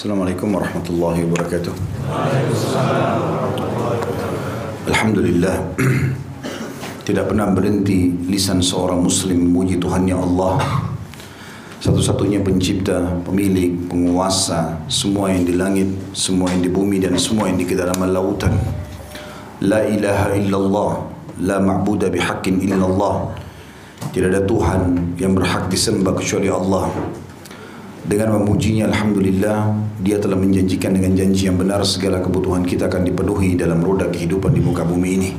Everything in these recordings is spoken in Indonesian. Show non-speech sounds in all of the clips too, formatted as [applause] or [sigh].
Assalamualaikum warahmatullahi wabarakatuh. Alhamdulillah. [clears throat] Tidak pernah berhenti lisan seorang muslim memuji Tuhannya Allah. Satu-satunya pencipta, pemilik, penguasa Semua yang di langit, semua yang di bumi dan semua yang di kedalaman lautan. La ilaha illallah La ma'buda bihaqqin illallah. Tidak ada Tuhan yang berhak disembah kecuali Allah dengan memujinya Alhamdulillah Dia telah menjanjikan dengan janji yang benar Segala kebutuhan kita akan dipenuhi Dalam roda kehidupan di muka bumi ini.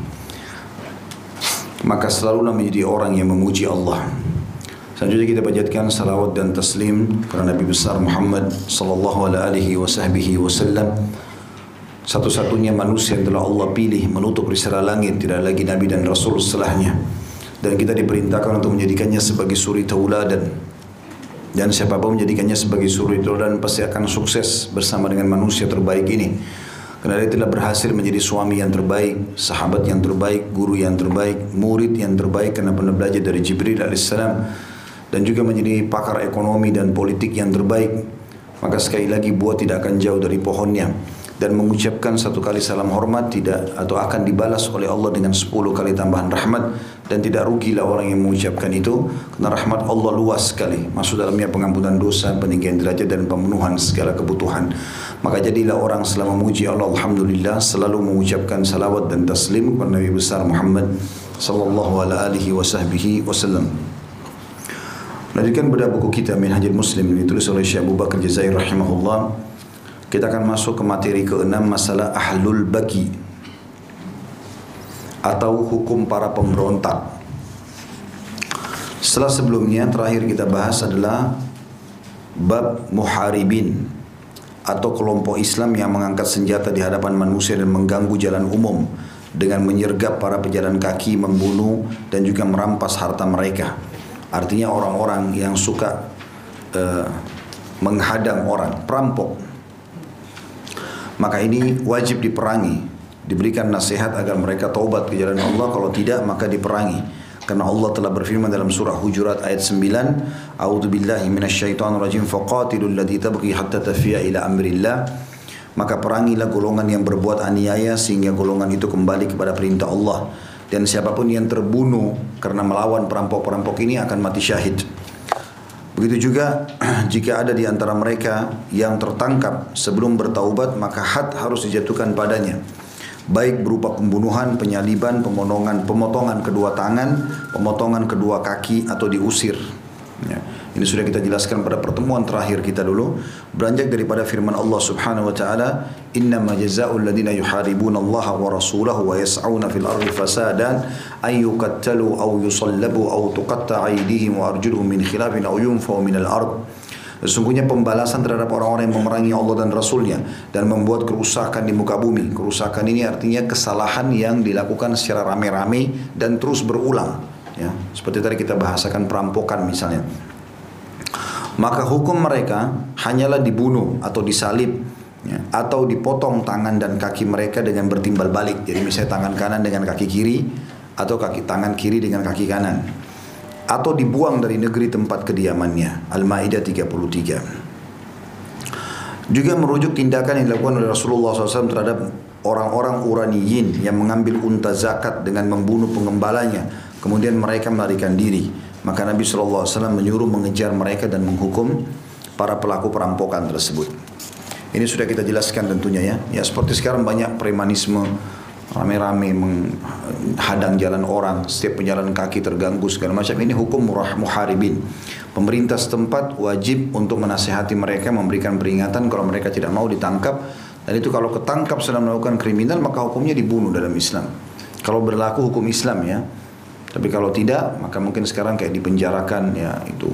Maka selalulah menjadi orang yang memuji Allah. Selanjutnya kita panjatkan salawat dan taslim Kepada Nabi besar Muhammad Sallallahu alaihi wasallam Satu-satunya manusia yang telah Allah pilih Menutup risalah langit Tidak lagi Nabi dan Rasul setelahnya. Dan kita diperintahkan untuk menjadikannya sebagai suri tauladan dan siapa pun menjadikannya sebagai suri dan pasti akan sukses bersama dengan manusia terbaik ini. Karena dia telah berhasil menjadi suami yang terbaik, sahabat yang terbaik, guru yang terbaik, murid yang terbaik karena pernah belajar dari Jibril alaihissalam dan juga menjadi pakar ekonomi dan politik yang terbaik. Maka sekali lagi buah tidak akan jauh dari pohonnya dan mengucapkan satu kali salam hormat tidak atau akan dibalas oleh Allah dengan sepuluh kali tambahan rahmat dan tidak rugilah orang yang mengucapkan itu karena rahmat Allah luas sekali masuk dalamnya pengampunan dosa peninggian derajat dan pemenuhan segala kebutuhan. Maka jadilah orang selama memuji Allah Alhamdulillah selalu mengucapkan salawat dan taslim kepada Nabi besar Muhammad sallallahu alaihi wasallam. Lanjutkan pada buku kita Minhajul Muslim yang ditulis oleh Syekh Abu Bakar Jazair rahimahullah kita akan masuk ke materi keenam masalah ahlul bagi atau hukum para pemberontak. Setelah sebelumnya terakhir kita bahas adalah bab muharibin atau kelompok Islam yang mengangkat senjata di hadapan manusia dan mengganggu jalan umum dengan menyergap para pejalan kaki, membunuh dan juga merampas harta mereka. Artinya orang-orang yang suka uh, menghadang orang, perampok maka ini wajib diperangi. Diberikan nasihat agar mereka taubat ke jalan Allah. Kalau tidak maka diperangi. Karena Allah telah berfirman dalam surah Hujurat ayat 9 A'udzu billahi minasyaitonir rajim faqatilul ladzi tabghi hatta tafiya ila amrillah. Maka perangilah golongan yang berbuat aniaya sehingga golongan itu kembali kepada perintah Allah. Dan siapa pun yang terbunuh karena melawan perampok-perampok ini akan mati syahid Begitu juga [clears throat] jika ada di antara mereka yang tertangkap sebelum bertaubat maka had harus dijatuhkan padanya. Baik berupa pembunuhan, penyaliban, pemotongan, pemotongan kedua tangan, pemotongan kedua kaki atau diusir. Ya. Ini sudah kita jelaskan pada pertemuan terakhir kita dulu. Beranjak daripada firman Allah Subhanahu wa taala, "Innama jazaa'ul ladzina yuharibuna Allah wa rasulahu wa yas'auna fil ardi fasadan ay yuqattalu aw yusallabu aw tuqatta'a aydihim wa arjuluhum min khilafin aw yunfaw min al-ard." Sesungguhnya pembalasan terhadap orang-orang yang memerangi Allah dan Rasulnya dan membuat kerusakan di muka bumi. Kerusakan ini artinya kesalahan yang dilakukan secara rame-rame dan terus berulang. Ya, seperti tadi kita bahasakan perampokan misalnya maka hukum mereka hanyalah dibunuh atau disalib ya, atau dipotong tangan dan kaki mereka dengan bertimbal balik. Jadi misalnya tangan kanan dengan kaki kiri atau kaki tangan kiri dengan kaki kanan atau dibuang dari negeri tempat kediamannya. Al-Maidah 33. Juga merujuk tindakan yang dilakukan oleh Rasulullah SAW terhadap orang-orang uraniyin yang mengambil unta zakat dengan membunuh pengembalanya, kemudian mereka melarikan diri. Maka Nabi SAW menyuruh mengejar mereka dan menghukum para pelaku perampokan tersebut. Ini sudah kita jelaskan tentunya ya. Ya seperti sekarang banyak premanisme rame-rame menghadang jalan orang, setiap penjalan kaki terganggu segala macam. Ini hukum murah muharibin. Pemerintah setempat wajib untuk menasehati mereka, memberikan peringatan kalau mereka tidak mau ditangkap. Dan itu kalau ketangkap sedang melakukan kriminal maka hukumnya dibunuh dalam Islam. Kalau berlaku hukum Islam ya. Tapi kalau tidak, maka mungkin sekarang kayak dipenjarakan ya itu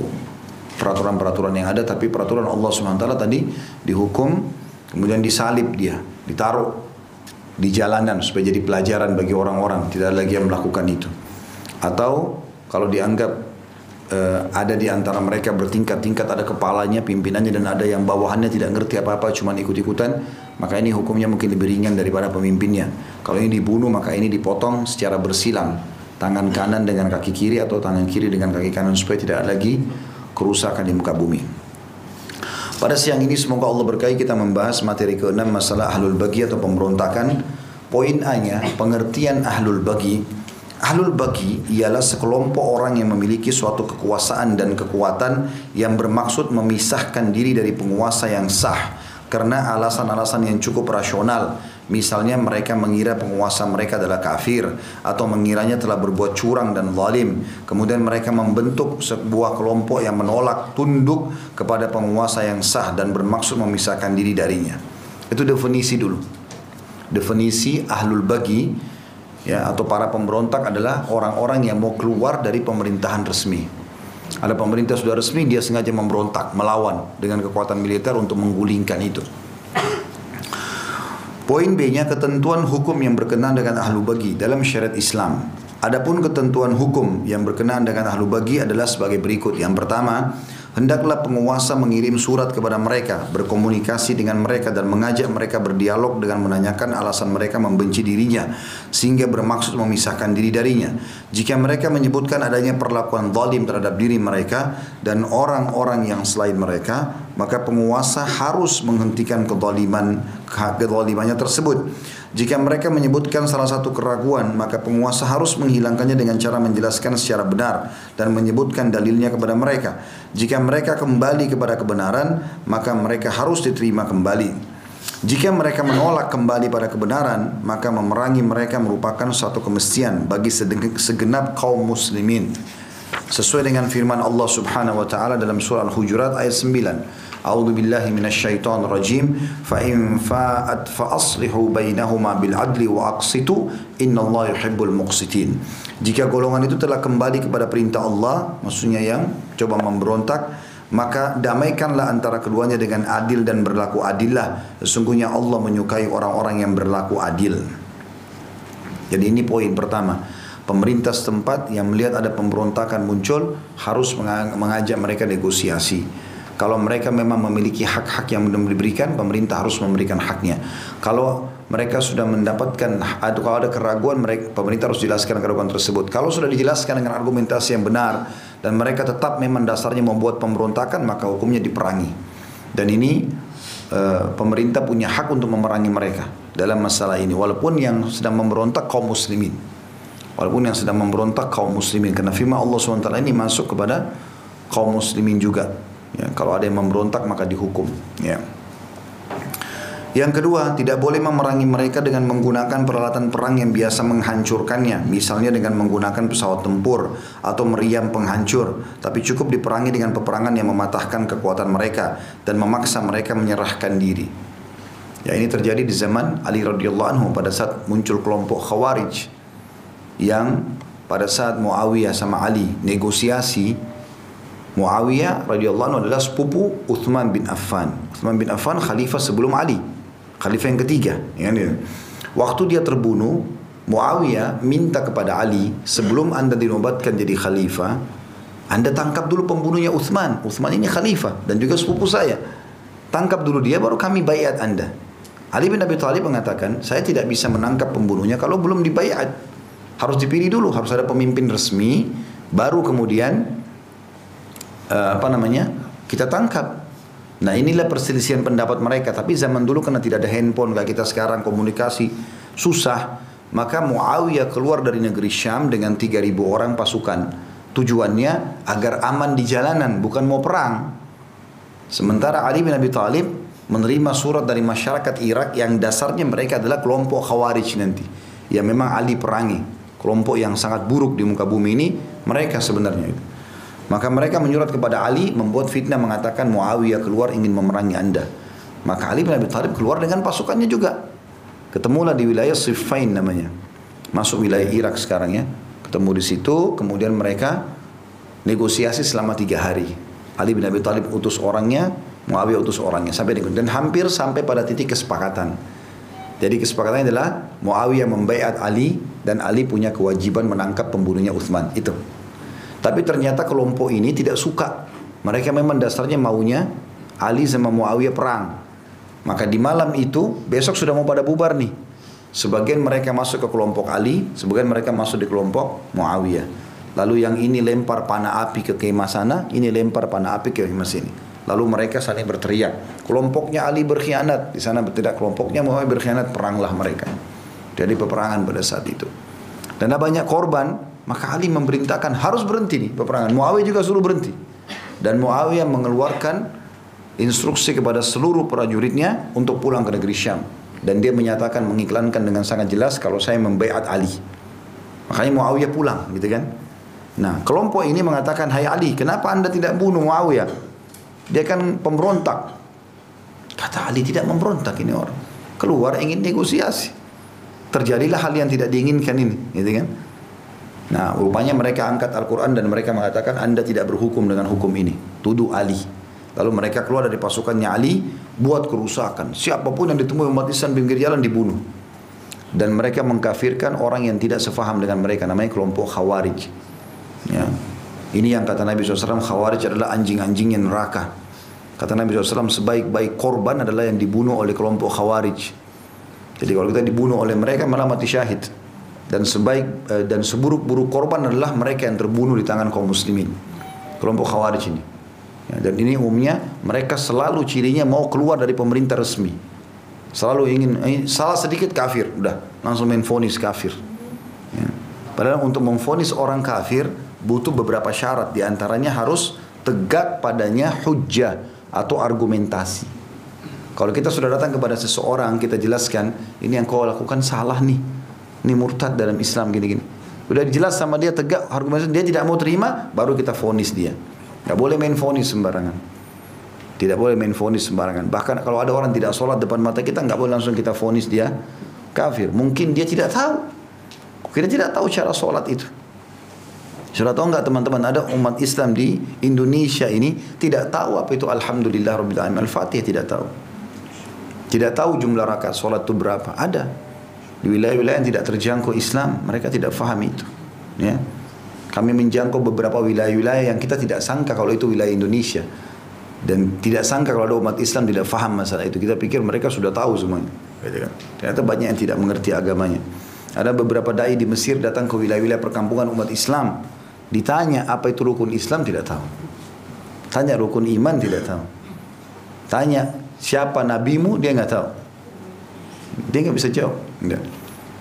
peraturan-peraturan yang ada. Tapi peraturan Allah SWT tadi dihukum, kemudian disalib dia, ditaruh di jalanan supaya jadi pelajaran bagi orang-orang. Tidak lagi yang melakukan itu. Atau kalau dianggap uh, ada di antara mereka bertingkat-tingkat ada kepalanya, pimpinannya dan ada yang bawahannya tidak ngerti apa-apa cuma ikut-ikutan, maka ini hukumnya mungkin lebih ringan daripada pemimpinnya. Kalau ini dibunuh maka ini dipotong secara bersilang tangan kanan dengan kaki kiri atau tangan kiri dengan kaki kanan supaya tidak lagi kerusakan di muka bumi. Pada siang ini semoga Allah berkahi kita membahas materi ke-6 masalah ahlul bagi atau pemberontakan. Poin A-nya pengertian ahlul bagi. Ahlul bagi ialah sekelompok orang yang memiliki suatu kekuasaan dan kekuatan yang bermaksud memisahkan diri dari penguasa yang sah karena alasan-alasan yang cukup rasional Misalnya mereka mengira penguasa mereka adalah kafir atau mengiranya telah berbuat curang dan zalim. Kemudian mereka membentuk sebuah kelompok yang menolak tunduk kepada penguasa yang sah dan bermaksud memisahkan diri darinya. Itu definisi dulu. Definisi ahlul bagi ya atau para pemberontak adalah orang-orang yang mau keluar dari pemerintahan resmi. Ada pemerintah sudah resmi dia sengaja memberontak, melawan dengan kekuatan militer untuk menggulingkan itu. Poin B-nya ketentuan hukum yang berkenaan dengan ahlu bagi dalam syariat Islam. Adapun ketentuan hukum yang berkenaan dengan ahlu bagi adalah sebagai berikut. Yang pertama, hendaklah penguasa mengirim surat kepada mereka, berkomunikasi dengan mereka dan mengajak mereka berdialog dengan menanyakan alasan mereka membenci dirinya sehingga bermaksud memisahkan diri darinya. Jika mereka menyebutkan adanya perlakuan zalim terhadap diri mereka dan orang-orang yang selain mereka, maka penguasa harus menghentikan kezaliman kezalimannya tersebut. Jika mereka menyebutkan salah satu keraguan, maka penguasa harus menghilangkannya dengan cara menjelaskan secara benar dan menyebutkan dalilnya kepada mereka. Jika mereka kembali kepada kebenaran, maka mereka harus diterima kembali. Jika mereka menolak kembali pada kebenaran, maka memerangi mereka merupakan suatu kemestian bagi segenap kaum muslimin. Sesuai dengan firman Allah Subhanahu wa taala dalam surah Al-Hujurat ayat 9. A'udzu billahi minasyaitonir rajim. Fa fa'at fa bainahuma bil adli wa. Jika golongan itu telah kembali kepada perintah Allah, maksudnya yang coba memberontak, maka damaikanlah antara keduanya dengan adil dan berlaku adillah. Sesungguhnya Allah menyukai orang-orang yang berlaku adil. Jadi ini poin pertama. Pemerintah setempat yang melihat ada pemberontakan muncul harus mengajak mereka negosiasi kalau mereka memang memiliki hak-hak yang belum diberikan, pemerintah harus memberikan haknya. Kalau mereka sudah mendapatkan atau kalau ada keraguan mereka pemerintah harus jelaskan keraguan tersebut. Kalau sudah dijelaskan dengan argumentasi yang benar dan mereka tetap memang dasarnya membuat pemberontakan maka hukumnya diperangi. Dan ini uh, pemerintah punya hak untuk memerangi mereka dalam masalah ini walaupun yang sedang memberontak kaum muslimin. Walaupun yang sedang memberontak kaum muslimin karena firman Allah SWT ini masuk kepada kaum muslimin juga. Ya, kalau ada yang memberontak maka dihukum. Ya. Yang kedua, tidak boleh memerangi mereka dengan menggunakan peralatan perang yang biasa menghancurkannya, misalnya dengan menggunakan pesawat tempur atau meriam penghancur, tapi cukup diperangi dengan peperangan yang mematahkan kekuatan mereka dan memaksa mereka menyerahkan diri. Ya ini terjadi di zaman Ali radhiyallahu anhu pada saat muncul kelompok Khawarij yang pada saat Muawiyah sama Ali negosiasi Muawiyah radhiyallahu anhu adalah sepupu Uthman bin Affan. Uthman bin Affan khalifah sebelum Ali. Khalifah yang ketiga. Ya, Waktu dia terbunuh, Muawiyah minta kepada Ali, sebelum anda dinobatkan jadi khalifah, anda tangkap dulu pembunuhnya Uthman. Uthman ini khalifah dan juga sepupu saya. Tangkap dulu dia, baru kami bayat anda. Ali bin Abi Thalib mengatakan, saya tidak bisa menangkap pembunuhnya kalau belum dibayat. Harus dipilih dulu, harus ada pemimpin resmi, baru kemudian uh, apa namanya kita tangkap. Nah inilah perselisihan pendapat mereka. Tapi zaman dulu karena tidak ada handphone kayak kita sekarang komunikasi susah. Maka Muawiyah keluar dari negeri Syam dengan 3000 orang pasukan. Tujuannya agar aman di jalanan, bukan mau perang. Sementara Ali bin Abi Thalib menerima surat dari masyarakat Irak yang dasarnya mereka adalah kelompok Khawarij nanti. Ya memang Ali perangi. Kelompok yang sangat buruk di muka bumi ini mereka sebenarnya itu. Maka mereka menyurat kepada Ali membuat fitnah mengatakan Muawiyah keluar ingin memerangi anda. Maka Ali bin Abi Thalib keluar dengan pasukannya juga. Ketemulah di wilayah Siffin namanya. Masuk wilayah Irak sekarang ya. Ketemu di situ, kemudian mereka negosiasi selama tiga hari. Ali bin Abi Thalib utus orangnya, Muawiyah utus orangnya sampai dan hampir sampai pada titik kesepakatan. Jadi kesepakatannya adalah Muawiyah membaiat Ali dan Ali punya kewajiban menangkap pembunuhnya Uthman. Itu. Tapi ternyata kelompok ini tidak suka. Mereka memang dasarnya maunya Ali sama Muawiyah perang. Maka di malam itu besok sudah mau pada bubar nih. Sebagian mereka masuk ke kelompok Ali, sebagian mereka masuk di kelompok Muawiyah. Lalu yang ini lempar panah api ke kemah sana, ini lempar panah api ke kemah sini. Lalu mereka saling berteriak. Kelompoknya Ali berkhianat. Di sana tidak kelompoknya Muawiyah berkhianat. Peranglah mereka. Jadi peperangan pada saat itu. Dan ada banyak korban. Maka Ali memerintahkan harus berhenti nih peperangan. Muawiyah juga suruh berhenti. Dan Muawiyah mengeluarkan instruksi kepada seluruh prajuritnya untuk pulang ke negeri Syam. Dan dia menyatakan mengiklankan dengan sangat jelas kalau saya membaiat Ali. Makanya Muawiyah pulang gitu kan. Nah kelompok ini mengatakan Hai Ali kenapa anda tidak bunuh Muawiyah dia kan pemberontak. Kata Ali tidak memberontak ini orang. Keluar ingin negosiasi. Terjadilah hal yang tidak diinginkan ini, gitu kan? Nah, rupanya mereka angkat Al-Quran dan mereka mengatakan Anda tidak berhukum dengan hukum ini. Tuduh Ali. Lalu mereka keluar dari pasukannya Ali, buat kerusakan. Siapa pun yang ditemui umat Islam pinggir jalan dibunuh. Dan mereka mengkafirkan orang yang tidak sefaham dengan mereka. Namanya kelompok Khawarij. Ya. Ini yang kata Nabi SAW, Khawarij adalah anjing-anjing yang neraka. Kata Nabi SAW, sebaik-baik korban adalah yang dibunuh oleh kelompok Khawarij. Jadi kalau kita dibunuh oleh mereka malah mati syahid. Dan sebaik eh, dan seburuk-buruk korban adalah mereka yang terbunuh di tangan kaum muslimin. Kelompok Khawarij ini. Ya, dan ini umumnya mereka selalu cirinya mau keluar dari pemerintah resmi. Selalu ingin eh, salah sedikit kafir, udah langsung main fonis kafir. Ya. Padahal untuk memfonis orang kafir butuh beberapa syarat di antaranya harus tegak padanya hujjah atau argumentasi. Kalau kita sudah datang kepada seseorang kita jelaskan ini yang kau lakukan salah nih. Ini murtad dalam Islam gini-gini. Udah jelas sama dia tegak argumentasi dia tidak mau terima baru kita fonis dia. Gak boleh main fonis sembarangan. Tidak boleh main fonis sembarangan. Bahkan kalau ada orang tidak sholat depan mata kita nggak boleh langsung kita fonis dia kafir. Mungkin dia tidak tahu. Kita tidak tahu cara sholat itu. Sudah tahu enggak teman-teman ada umat Islam di Indonesia ini tidak tahu apa itu Alhamdulillah Rabbil Alamin. Al-Fatihah tidak tahu. Tidak tahu jumlah rakaat sholat itu berapa. Ada. Di wilayah-wilayah yang tidak terjangkau Islam, mereka tidak faham itu. Ya. Kami menjangkau beberapa wilayah-wilayah yang kita tidak sangka kalau itu wilayah Indonesia. Dan tidak sangka kalau ada umat Islam tidak faham masalah itu. Kita pikir mereka sudah tahu semuanya. Gitu kan. Ternyata banyak yang tidak mengerti agamanya. Ada beberapa dai di Mesir datang ke wilayah-wilayah perkampungan umat Islam Ditanya apa itu rukun Islam tidak tahu. Tanya rukun iman tidak tahu. Tanya siapa nabimu dia nggak tahu. Dia nggak bisa jawab. Enggak.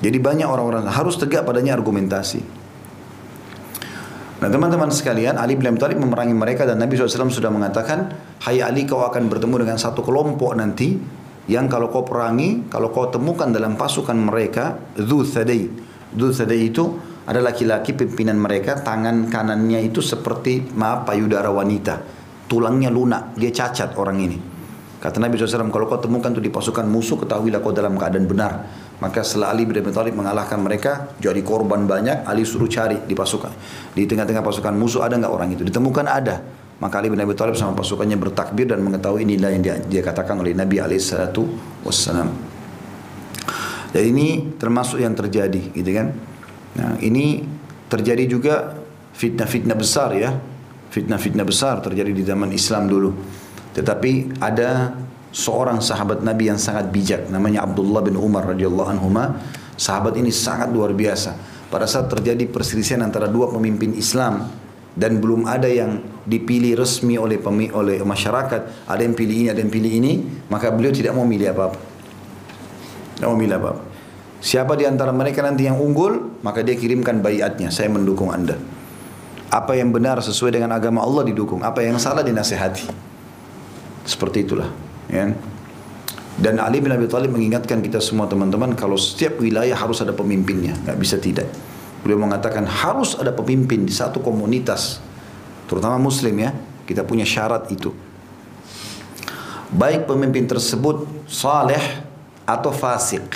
Jadi banyak orang-orang harus tegak padanya argumentasi. Nah teman-teman sekalian, Ali bin Abi Thalib memerangi mereka dan Nabi SAW sudah mengatakan, Hai Ali kau akan bertemu dengan satu kelompok nanti yang kalau kau perangi, kalau kau temukan dalam pasukan mereka, Dhu Thadai. Dhu Thadai itu ada laki-laki pimpinan mereka tangan kanannya itu seperti maaf payudara wanita. Tulangnya lunak, dia cacat orang ini. Kata Nabi SAW, kalau kau temukan itu di pasukan musuh, ketahuilah kau dalam keadaan benar. Maka setelah Ali bin Abi Thalib mengalahkan mereka, jadi korban banyak, Ali suruh cari di pasukan. Di tengah-tengah pasukan musuh ada nggak orang itu? Ditemukan ada. Maka Ali bin Abi Thalib sama pasukannya bertakbir dan mengetahui inilah yang dia, dia katakan oleh Nabi SAW. Jadi ini termasuk yang terjadi, gitu kan? Nah, ini terjadi juga fitnah-fitnah besar ya. Fitnah-fitnah besar terjadi di zaman Islam dulu. Tetapi ada seorang sahabat Nabi yang sangat bijak namanya Abdullah bin Umar radhiyallahu anhu. Sahabat ini sangat luar biasa. Pada saat terjadi perselisihan antara dua pemimpin Islam dan belum ada yang dipilih resmi oleh oleh masyarakat, ada yang pilih ini, ada yang pilih ini, maka beliau tidak mau milih apa-apa. Tidak mau milih apa-apa. Siapa di antara mereka nanti yang unggul, maka dia kirimkan bayatnya, saya mendukung Anda. Apa yang benar sesuai dengan agama Allah didukung, apa yang salah dinasehati. Seperti itulah, ya. Dan Ali bin Abi Thalib mengingatkan kita semua teman-teman kalau setiap wilayah harus ada pemimpinnya, nggak bisa tidak. Beliau mengatakan harus ada pemimpin di satu komunitas, terutama Muslim ya. Kita punya syarat itu. Baik pemimpin tersebut saleh atau fasik.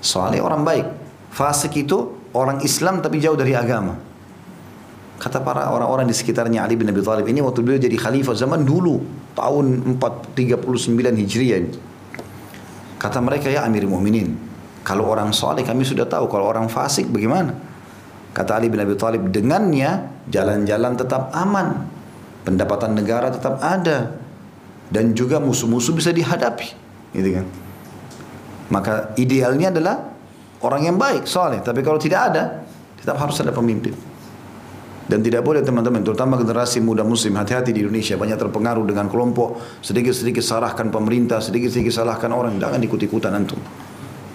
Saleh orang baik. Fasik itu orang Islam tapi jauh dari agama. Kata para orang-orang di sekitarnya Ali bin Abi Thalib ini waktu beliau jadi khalifah zaman dulu tahun 439 Hijriah. Kata mereka ya Amir Mu'minin, kalau orang saleh kami sudah tahu, kalau orang fasik bagaimana? Kata Ali bin Abi Thalib, dengannya jalan-jalan tetap aman, pendapatan negara tetap ada, dan juga musuh-musuh bisa dihadapi, gitu kan? Maka idealnya adalah orang yang baik, soleh. Tapi kalau tidak ada, tetap harus ada pemimpin. Dan tidak boleh teman-teman, terutama generasi muda muslim, hati-hati di Indonesia. Banyak terpengaruh dengan kelompok, sedikit-sedikit salahkan pemerintah, sedikit-sedikit salahkan orang. Jangan ikut-ikutan antum.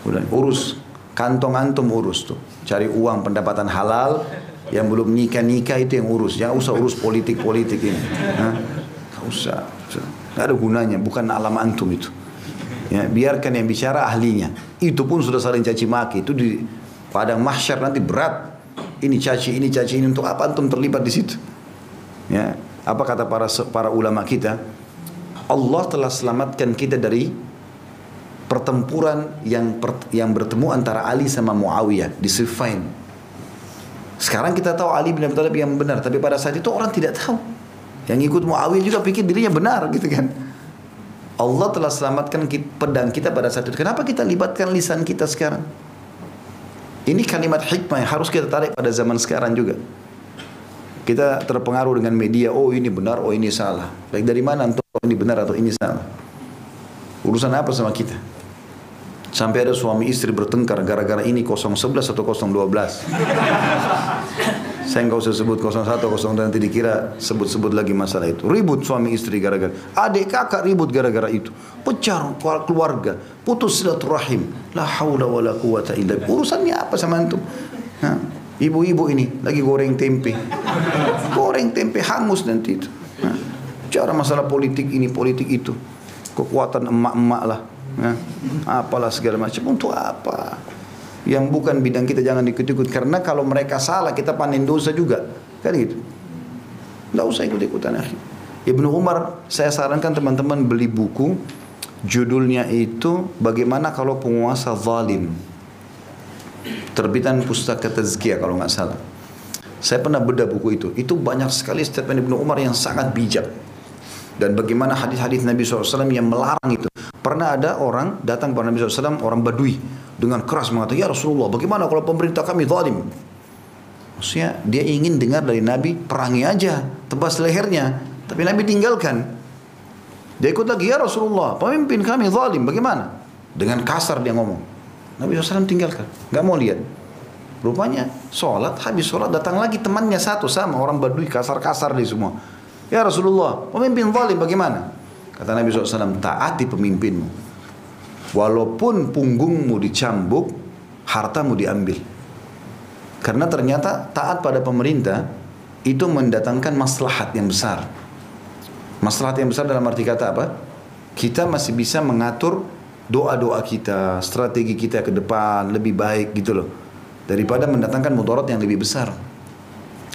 Udah, urus, kantong antum urus tuh. Cari uang pendapatan halal, yang belum nikah-nikah itu yang urus. Jangan usah urus politik-politik ini. Hah? Gak usah. Gak ada gunanya, bukan alam antum itu. Ya, biarkan yang bicara ahlinya. Itu pun sudah saling caci maki. Itu di padang mahsyar nanti berat ini caci, ini caci, ini untuk apa antum terlibat di situ? Ya, apa kata para para ulama kita? Allah telah selamatkan kita dari pertempuran yang per, yang bertemu antara Ali sama Muawiyah di Siffin. Sekarang kita tahu Ali bin Abi Thalib yang benar, tapi pada saat itu orang tidak tahu. Yang ikut Muawiyah juga pikir dirinya benar gitu kan. Allah telah selamatkan pedang kita pada saat itu. Kenapa kita libatkan lisan kita sekarang? Ini kalimat hikmah yang harus kita tarik pada zaman sekarang juga. Kita terpengaruh dengan media, oh ini benar, oh ini salah. Baik dari mana untuk oh ini benar atau ini salah? Urusan apa sama kita? Sampai ada suami istri bertengkar gara-gara ini 011 atau 012. Saya nggak usah sebut 01, 02 nanti dikira sebut-sebut lagi masalah itu. Ribut suami istri gara-gara. Adik kakak ribut gara-gara itu. Pecah keluarga. Putus silaturahim. La haula wa la quwata illa Urusannya apa sama antum? Ibu-ibu ini lagi goreng tempe. Goreng tempe hangus nanti itu. Cara masalah politik ini, politik itu. Kekuatan emak-emak lah. Apalah segala macam. Untuk apa? Yang bukan bidang kita jangan ikut-ikut. Karena kalau mereka salah kita panen dosa juga. Kan gitu. Nggak usah ikut-ikutan akhi. Ibnu Umar saya sarankan teman-teman beli buku. Judulnya itu bagaimana kalau penguasa zalim. Terbitan pustaka tazkiyah kalau nggak salah. Saya pernah bedah buku itu. Itu banyak sekali statement Ibnu Umar yang sangat bijak. Dan bagaimana hadis-hadis Nabi SAW yang melarang itu. Pernah ada orang datang kepada Nabi SAW orang badui dengan keras mengatakan, Ya Rasulullah, bagaimana kalau pemerintah kami zalim? Maksudnya dia ingin dengar dari Nabi, perangi aja, tebas lehernya. Tapi Nabi tinggalkan. Dia ikut lagi, Ya Rasulullah, pemimpin kami zalim, bagaimana? Dengan kasar dia ngomong. Nabi SAW tinggalkan, nggak mau lihat. Rupanya sholat, habis sholat datang lagi temannya satu sama orang badui kasar-kasar di semua. Ya Rasulullah, pemimpin zalim bagaimana? Kata Nabi SAW, taati pemimpinmu. Walaupun punggungmu dicambuk, hartamu diambil. Karena ternyata taat pada pemerintah itu mendatangkan maslahat yang besar. Maslahat yang besar dalam arti kata apa? Kita masih bisa mengatur doa-doa kita, strategi kita ke depan lebih baik gitu loh. Daripada mendatangkan mudarat yang lebih besar.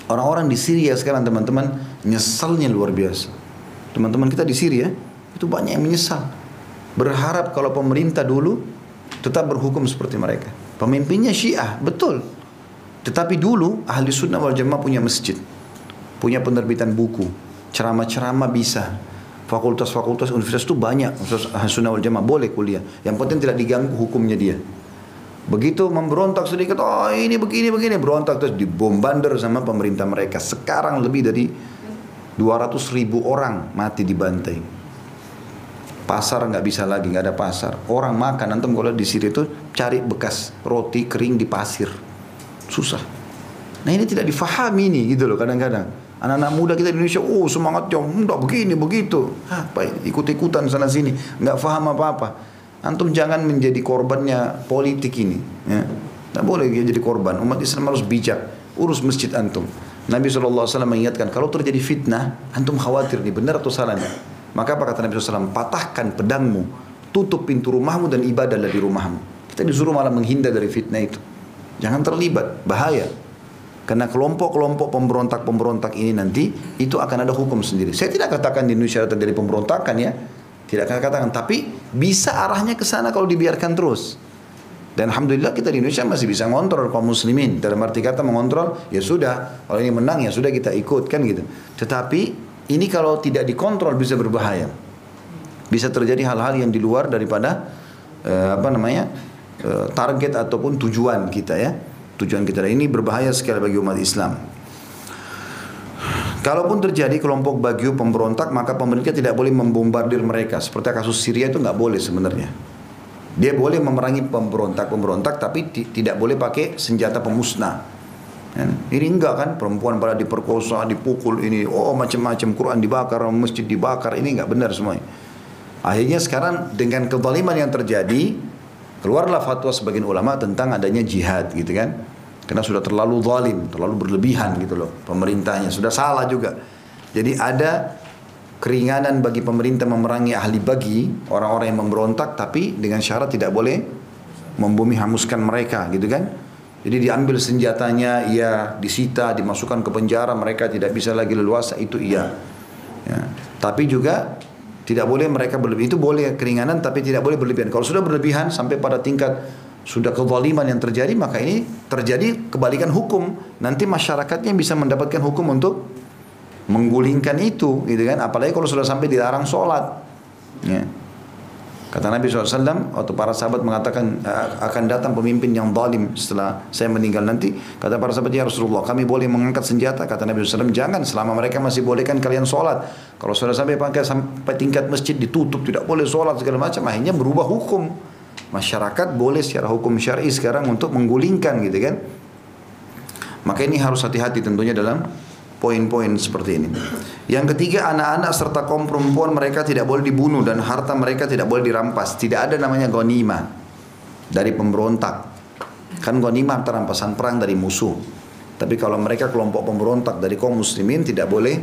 Orang-orang di Syria sekarang teman-teman nyesalnya luar biasa. Teman-teman kita di Syria itu banyak yang menyesal berharap kalau pemerintah dulu tetap berhukum seperti mereka. Pemimpinnya Syiah, betul. Tetapi dulu ahli sunnah wal jamaah punya masjid, punya penerbitan buku, ceramah-ceramah bisa. Fakultas-fakultas universitas itu banyak, ahli sunnah wal jamaah boleh kuliah. Yang penting tidak diganggu hukumnya dia. Begitu memberontak sedikit, oh ini begini begini, berontak terus dibombardir sama pemerintah mereka. Sekarang lebih dari 200 ribu orang mati dibantai. Pasar nggak bisa lagi, nggak ada pasar. Orang makan, antum kalau di sini itu cari bekas roti kering di pasir. Susah. Nah ini tidak difahami ini gitu loh kadang-kadang. Anak-anak muda kita di Indonesia, oh semangatnya, enggak begini, begitu. Apa ikut-ikutan sana sini, nggak faham apa-apa. Antum jangan menjadi korbannya politik ini. Ya. Nggak boleh jadi korban. Umat Islam harus bijak. Urus masjid antum. Nabi SAW mengingatkan, kalau terjadi fitnah, antum khawatir nih, benar atau salahnya. Maka apa kata Nabi SAW? Patahkan pedangmu, tutup pintu rumahmu dan ibadahlah di rumahmu. Kita disuruh malah menghindar dari fitnah itu. Jangan terlibat, bahaya. Karena kelompok-kelompok pemberontak-pemberontak ini nanti itu akan ada hukum sendiri. Saya tidak katakan di Indonesia terjadi pemberontakan ya. Tidak akan katakan, tapi bisa arahnya ke sana kalau dibiarkan terus. Dan Alhamdulillah kita di Indonesia masih bisa ngontrol kaum muslimin. Dalam arti kata mengontrol, ya sudah. Kalau ini menang ya sudah kita ikut kan gitu. Tetapi ini kalau tidak dikontrol bisa berbahaya. Bisa terjadi hal-hal yang di luar daripada uh, apa namanya uh, target ataupun tujuan kita ya. Tujuan kita ini berbahaya sekali bagi umat Islam. Kalaupun terjadi kelompok Bagyo pemberontak, maka pemerintah tidak boleh membombardir mereka. Seperti kasus Syria itu nggak boleh sebenarnya. Dia boleh memerangi pemberontak-pemberontak, tapi tidak boleh pakai senjata pemusnah. Kan? Ini enggak kan perempuan pada diperkosa, dipukul ini, oh macam-macam Quran dibakar, masjid dibakar, ini enggak benar semuanya. Akhirnya sekarang dengan kezaliman yang terjadi, keluarlah fatwa sebagian ulama tentang adanya jihad gitu kan. Karena sudah terlalu zalim, terlalu berlebihan gitu loh pemerintahnya, sudah salah juga. Jadi ada keringanan bagi pemerintah memerangi ahli bagi orang-orang yang memberontak tapi dengan syarat tidak boleh membumi hamuskan mereka gitu kan jadi diambil senjatanya, ia disita, dimasukkan ke penjara, mereka tidak bisa lagi leluasa, itu iya. Ya. Tapi juga tidak boleh mereka berlebihan. Itu boleh keringanan tapi tidak boleh berlebihan. Kalau sudah berlebihan sampai pada tingkat sudah kezaliman yang terjadi, maka ini terjadi kebalikan hukum. Nanti masyarakatnya bisa mendapatkan hukum untuk menggulingkan itu, gitu kan? Apalagi kalau sudah sampai dilarang sholat. Ya. Kata Nabi SAW, waktu para sahabat mengatakan akan datang pemimpin yang zalim setelah saya meninggal nanti. Kata para sahabat, ya Rasulullah, kami boleh mengangkat senjata. Kata Nabi SAW, jangan selama mereka masih bolehkan kalian sholat. Kalau sudah sampai pakai sampai tingkat masjid ditutup, tidak boleh sholat segala macam, akhirnya berubah hukum. Masyarakat boleh secara hukum syari sekarang untuk menggulingkan gitu kan. Maka ini harus hati-hati tentunya dalam poin-poin seperti ini. Yang ketiga anak-anak serta kaum perempuan mereka tidak boleh dibunuh dan harta mereka tidak boleh dirampas. Tidak ada namanya gonima dari pemberontak. Kan gonima terampasan perang dari musuh. Tapi kalau mereka kelompok pemberontak dari kaum muslimin tidak boleh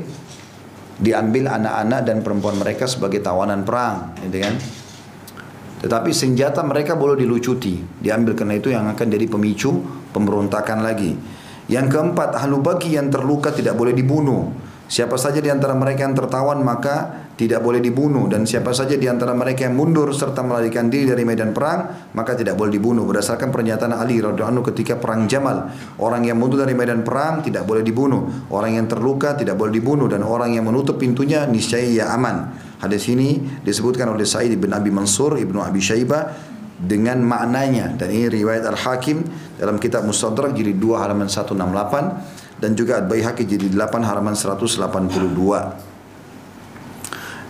diambil anak-anak dan perempuan mereka sebagai tawanan perang, gitu kan? Tetapi senjata mereka boleh dilucuti, diambil karena itu yang akan jadi pemicu pemberontakan lagi. Yang keempat, ahlu bagi yang terluka tidak boleh dibunuh. Siapa saja di antara mereka yang tertawan maka tidak boleh dibunuh. Dan siapa saja di antara mereka yang mundur serta melarikan diri dari medan perang maka tidak boleh dibunuh. Berdasarkan pernyataan Ali radhiyallahu anhu ketika perang Jamal orang yang mundur dari medan perang tidak boleh dibunuh. Orang yang terluka tidak boleh dibunuh. Dan orang yang menutup pintunya niscaya ia aman. Hadis ini disebutkan oleh Sa'id bin Abi Mansur Ibnu Abi Syaibah dengan maknanya. Dan ini riwayat Al-Hakim dalam kitab Mustadrak jilid 2 halaman 168 dan juga Al-Baihaqi jilid 8 halaman 182.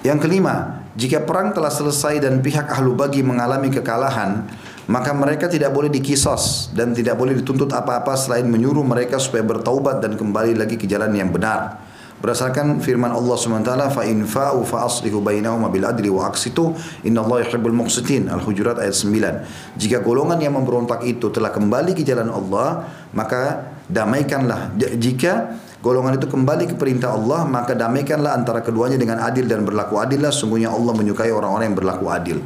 Yang kelima, jika perang telah selesai dan pihak ahlu bagi mengalami kekalahan, maka mereka tidak boleh dikisos dan tidak boleh dituntut apa-apa selain menyuruh mereka supaya bertaubat dan kembali lagi ke jalan yang benar. Berdasarkan firman Allah SWT fa aslihu bainahuma bil adli wa aqsitu innallaha yuhibbul muqsitin. Al-Hujurat ayat 9 jika golongan yang memberontak itu telah kembali ke jalan Allah maka damaikanlah jika golongan itu kembali ke perintah Allah maka damaikanlah antara keduanya dengan adil dan berlaku adillah sungguhnya Allah menyukai orang-orang yang berlaku adil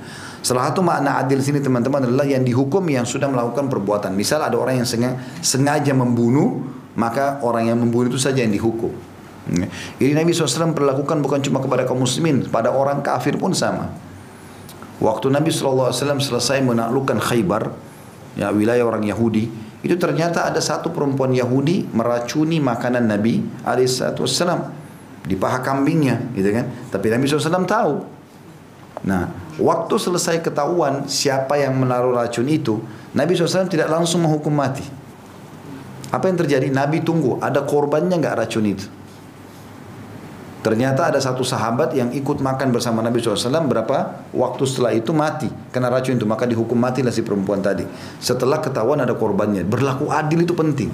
Salah satu makna adil sini teman-teman adalah yang dihukum yang sudah melakukan perbuatan. Misal ada orang yang sengaja membunuh, maka orang yang membunuh itu saja yang dihukum. Ini Nabi SAW perlakukan bukan cuma kepada kaum muslimin, pada orang kafir pun sama. Waktu Nabi SAW selesai menaklukkan Khaybar, ya wilayah orang Yahudi, itu ternyata ada satu perempuan Yahudi meracuni makanan Nabi SAW di paha kambingnya, gitu kan? Tapi Nabi SAW tahu. Nah, waktu selesai ketahuan siapa yang menaruh racun itu, Nabi SAW tidak langsung menghukum mati. Apa yang terjadi? Nabi tunggu, ada korbannya nggak racun itu? Ternyata ada satu sahabat yang ikut makan bersama Nabi SAW berapa waktu setelah itu mati kena racun itu maka dihukum matilah si perempuan tadi. Setelah ketahuan ada korbannya. Berlaku adil itu penting.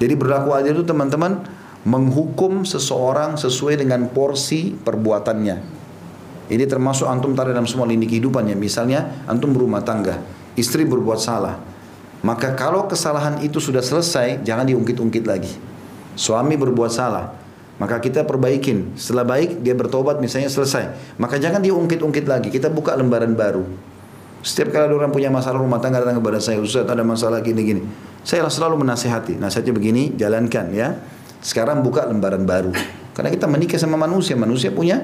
Jadi berlaku adil itu teman-teman menghukum seseorang sesuai dengan porsi perbuatannya. Ini termasuk antum tarik dalam semua lini kehidupannya. Misalnya antum berumah tangga, istri berbuat salah. Maka kalau kesalahan itu sudah selesai, jangan diungkit-ungkit lagi. Suami berbuat salah, maka kita perbaikin. Setelah baik dia bertobat misalnya selesai. Maka jangan diungkit-ungkit lagi. Kita buka lembaran baru. Setiap kali ada orang punya masalah rumah tangga datang kepada saya, Ustaz ada masalah gini-gini. Saya selalu menasihati. Nasihatnya begini, jalankan ya. Sekarang buka lembaran baru. Karena kita menikah sama manusia, manusia punya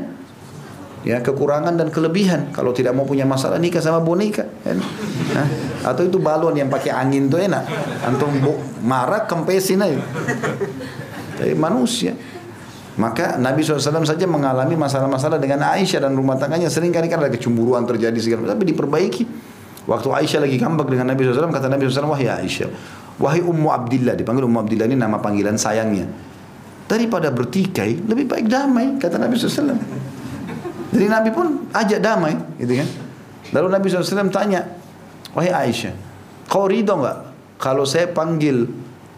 ya kekurangan dan kelebihan. Kalau tidak mau punya masalah nikah sama boneka, kan? Nah, atau itu balon yang pakai angin tuh enak. Antum marah kempesin aja. Tapi manusia. Maka Nabi SAW saja mengalami masalah-masalah dengan Aisyah dan rumah tangganya. Sering kali kan ada kecemburuan terjadi segala Tapi diperbaiki. Waktu Aisyah lagi ngambek dengan Nabi SAW, kata Nabi SAW, wahai Aisyah, wahai Ummu Abdillah, dipanggil Ummu Abdillah ini nama panggilan sayangnya. Daripada bertikai, lebih baik damai, kata Nabi SAW. Jadi Nabi pun ajak damai, gitu kan. Lalu Nabi SAW tanya, wahai Aisyah, kau ridho nggak kalau saya panggil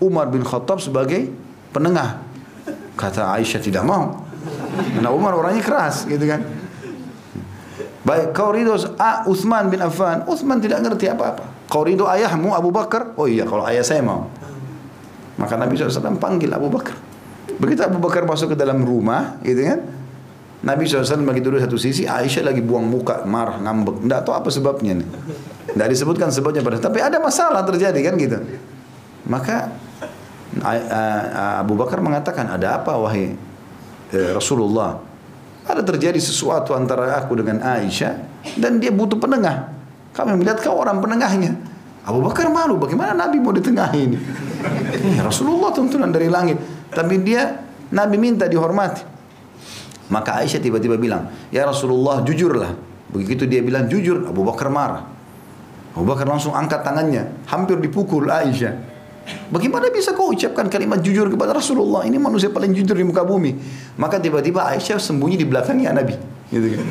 Umar bin Khattab sebagai penengah. Kata Aisyah tidak mau. Karena Umar orangnya keras gitu kan. Baik, kau ridho ah, Uthman bin Affan. Uthman tidak ngerti apa-apa. Kau ridho ayahmu Abu Bakar? Oh iya, kalau ayah saya mau. Maka Nabi SAW panggil Abu Bakar. Begitu Abu Bakar masuk ke dalam rumah, gitu kan? Nabi SAW bagi duduk satu sisi, Aisyah lagi buang muka, marah, ngambek. Tidak tahu apa sebabnya nih. Tidak disebutkan sebabnya pada tapi ada masalah terjadi kan gitu. Maka Abu Bakar mengatakan, ada apa wahai eh, Rasulullah? Ada terjadi sesuatu antara aku dengan Aisyah dan dia butuh penengah. Kami melihat kau orang penengahnya. Abu Bakar malu, bagaimana Nabi mau ditengahi ini? Rasulullah tuntunan dari langit. Tapi dia, Nabi minta dihormati. Maka Aisyah tiba-tiba bilang, Ya Rasulullah jujurlah. Begitu dia bilang jujur, Abu Bakar marah. Abu Bakar langsung angkat tangannya, hampir dipukul Aisyah. Bagaimana bisa kau ucapkan kalimat jujur kepada Rasulullah? Ini manusia paling jujur di muka bumi. Maka tiba-tiba Aisyah sembunyi di belakangnya Nabi. Gitu kan.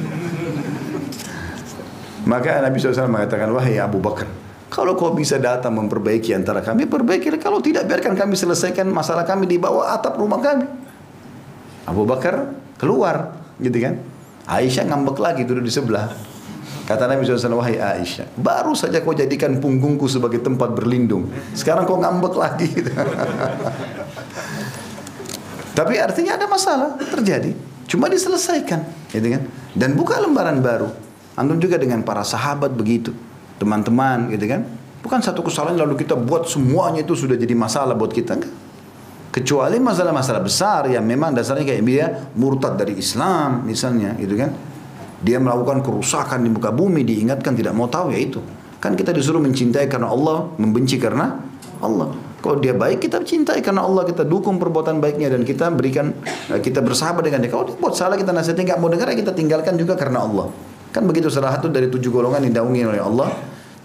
Maka Nabi SAW mengatakan, wahai Abu Bakar, kalau kau bisa datang memperbaiki antara kami, perbaiki. Kalau tidak, biarkan kami selesaikan masalah kami di bawah atap rumah kami. Abu Bakar keluar, gitu kan. Aisyah ngambek lagi duduk di sebelah. Kata Nabi SAW, wahai Aisyah, baru saja kau jadikan punggungku sebagai tempat berlindung. Sekarang kau ngambek lagi. [laughs] Tapi artinya ada masalah, terjadi. Cuma diselesaikan. Gitu kan? Dan buka lembaran baru. Antum juga dengan para sahabat begitu. Teman-teman gitu kan. Bukan satu kesalahan lalu kita buat semuanya itu sudah jadi masalah buat kita. Enggak. Kecuali masalah-masalah besar yang memang dasarnya kayak dia murtad dari Islam misalnya gitu kan dia melakukan kerusakan di muka bumi diingatkan tidak mau tahu ya itu. Kan kita disuruh mencintai karena Allah membenci karena Allah. Kalau dia baik kita cintai karena Allah. Kita dukung perbuatan baiknya dan kita berikan eh, kita bersahabat dengan dia. Kalau dia buat salah kita nasihatin nggak mau dengar kita tinggalkan juga karena Allah. Kan begitu salah satu dari tujuh golongan yang didaungi oleh Allah.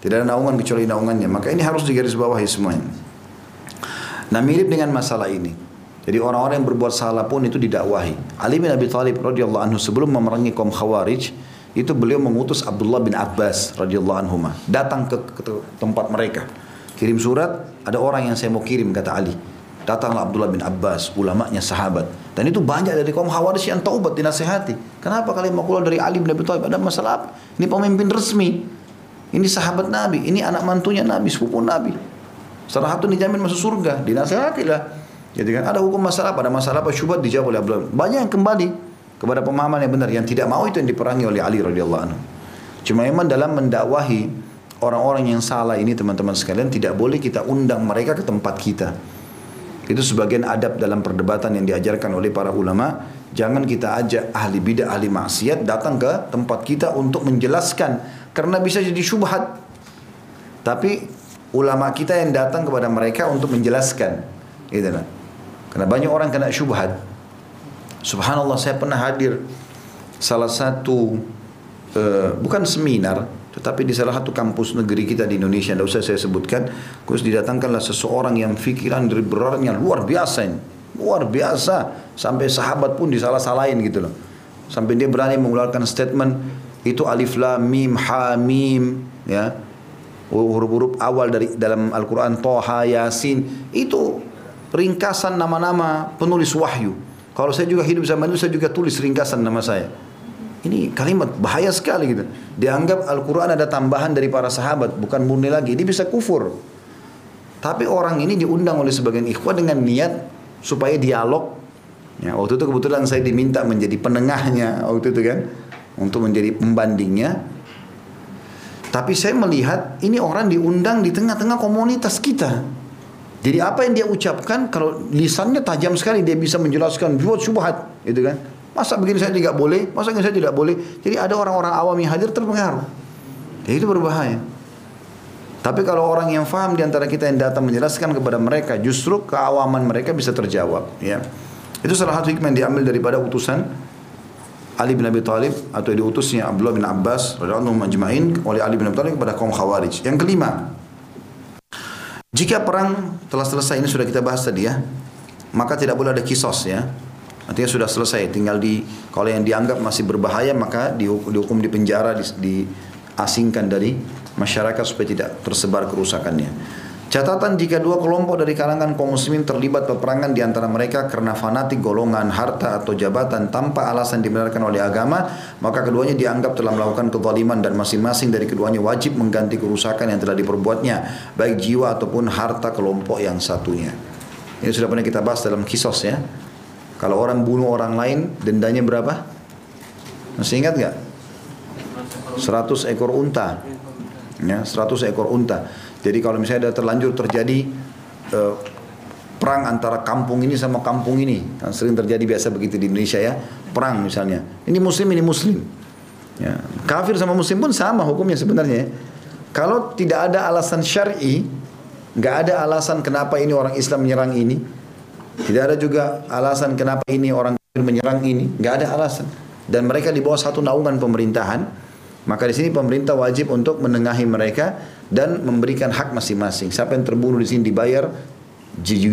Tidak ada naungan kecuali naungannya. Maka ini harus digarisbawahi semuanya. Nah mirip dengan masalah ini jadi orang-orang yang berbuat salah pun itu didakwahi. Ali bin Abi Thalib radhiyallahu anhu sebelum memerangi kaum Khawarij, itu beliau mengutus Abdullah bin Abbas radhiyallahu anhu datang ke, ke tempat mereka. Kirim surat, ada orang yang saya mau kirim kata Ali. Datanglah Abdullah bin Abbas, ulamanya sahabat. Dan itu banyak dari kaum Khawarij yang taubat dinasehati. Kenapa kalian mau keluar dari Ali bin Abi Thalib? Ada masalah apa? Ini pemimpin resmi. Ini sahabat Nabi, ini anak mantunya Nabi, sepupu Nabi. Salah satu dijamin masuk surga, dinasehatilah. Jadi kan ada hukum masalah pada masalah apa syubhat dijawab oleh Abdullah. Banyak yang kembali kepada pemahaman yang benar yang tidak mau itu yang diperangi oleh Ali radhiyallahu anhu. Cuma memang dalam mendakwahi orang-orang yang salah ini teman-teman sekalian tidak boleh kita undang mereka ke tempat kita. Itu sebagian adab dalam perdebatan yang diajarkan oleh para ulama. Jangan kita ajak ahli bidah, ahli maksiat datang ke tempat kita untuk menjelaskan karena bisa jadi syubhat. Tapi ulama kita yang datang kepada mereka untuk menjelaskan. Gitu lah. Karena banyak orang kena syubhat. Subhanallah saya pernah hadir salah satu uh, bukan seminar tetapi di salah satu kampus negeri kita di Indonesia. Tidak usah saya sebutkan. Terus didatangkanlah seseorang yang pikiran berarnya luar biasa ini. Luar biasa. Sampai sahabat pun disalah-salahin gitu loh. Sampai dia berani mengeluarkan statement itu alif lam mim ha mim ya. Huruf-huruf awal dari dalam Al-Qur'an Toha Yasin. Itu ringkasan nama-nama penulis wahyu. Kalau saya juga hidup zaman itu saya juga tulis ringkasan nama saya. Ini kalimat bahaya sekali gitu. Dianggap Al-Quran ada tambahan dari para sahabat, bukan murni lagi. Ini bisa kufur. Tapi orang ini diundang oleh sebagian ikhwan dengan niat supaya dialog. Ya, waktu itu kebetulan saya diminta menjadi penengahnya waktu itu kan, untuk menjadi pembandingnya. Tapi saya melihat ini orang diundang di tengah-tengah komunitas kita. Jadi apa yang dia ucapkan kalau lisannya tajam sekali dia bisa menjelaskan buat syubhat, gitu kan? Masa begini saya tidak boleh, masa begini saya tidak boleh. Jadi ada orang-orang awam yang hadir terpengaruh. Jadi itu berbahaya. Tapi kalau orang yang faham di antara kita yang datang menjelaskan kepada mereka, justru keawaman mereka bisa terjawab. Ya, itu salah satu hikmah yang diambil daripada utusan Ali bin Abi Thalib atau diutusnya Abdullah bin Abbas radhiyallahu majma'in oleh Ali bin Abi Thalib kepada kaum Khawarij. Yang kelima, jika perang telah selesai ini sudah kita bahas tadi ya, maka tidak boleh ada kisos ya. Artinya sudah selesai, tinggal di kalau yang dianggap masih berbahaya maka dihukum, di penjara, di, diasingkan dari masyarakat supaya tidak tersebar kerusakannya. Catatan jika dua kelompok dari kalangan kaum muslimin terlibat peperangan di antara mereka karena fanatik golongan, harta atau jabatan tanpa alasan dibenarkan oleh agama, maka keduanya dianggap telah melakukan kezaliman dan masing-masing dari keduanya wajib mengganti kerusakan yang telah diperbuatnya, baik jiwa ataupun harta kelompok yang satunya. Ini sudah pernah kita bahas dalam kisos ya. Kalau orang bunuh orang lain, dendanya berapa? Masih ingat nggak? 100 ekor unta. Ya, 100 ekor unta. Jadi kalau misalnya ada terlanjur terjadi uh, perang antara kampung ini sama kampung ini, kan sering terjadi biasa begitu di Indonesia ya, perang misalnya. Ini muslim ini muslim. Ya. Kafir sama muslim pun sama hukumnya sebenarnya. Kalau tidak ada alasan syar'i, nggak ada alasan kenapa ini orang Islam menyerang ini, tidak ada juga alasan kenapa ini orang kafir menyerang ini, nggak ada alasan. Dan mereka di bawah satu naungan pemerintahan, maka di sini pemerintah wajib untuk menengahi mereka dan memberikan hak masing-masing. Siapa yang terbunuh di sini dibayar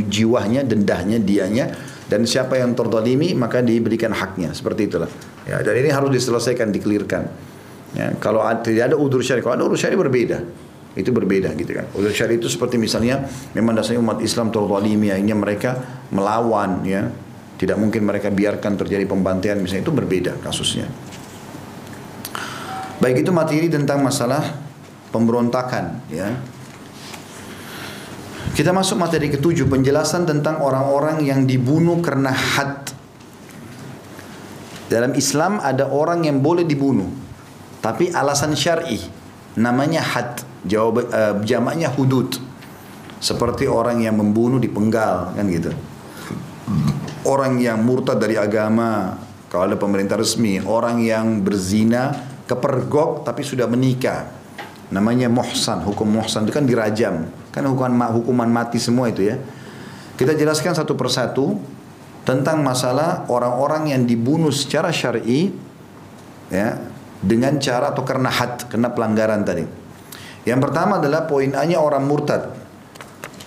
jiwanya, dendahnya, dianya dan siapa yang terdolimi maka diberikan haknya. Seperti itulah. Ya, dan ini harus diselesaikan, dikelirkan. Ya, kalau tidak ada udur syari, kalau ada udur syari berbeda. Itu berbeda gitu kan. Udur syari itu seperti misalnya memang dasarnya umat Islam terdolimi, akhirnya mereka melawan ya. Tidak mungkin mereka biarkan terjadi pembantaian misalnya itu berbeda kasusnya. Baik itu materi tentang masalah pemberontakan ya. Kita masuk materi ketujuh penjelasan tentang orang-orang yang dibunuh karena had. Dalam Islam ada orang yang boleh dibunuh tapi alasan syar'i namanya had. Jawab uh, jamaknya hudud. Seperti orang yang membunuh dipenggal kan gitu. Orang yang murtad dari agama kalau ada pemerintah resmi, orang yang berzina kepergok tapi sudah menikah. Namanya muhsan, hukum muhsan itu kan dirajam. Kan hukuman hukuman mati semua itu ya. Kita jelaskan satu persatu tentang masalah orang-orang yang dibunuh secara syar'i ya dengan cara atau karena had, karena pelanggaran tadi. Yang pertama adalah poin A-nya orang murtad.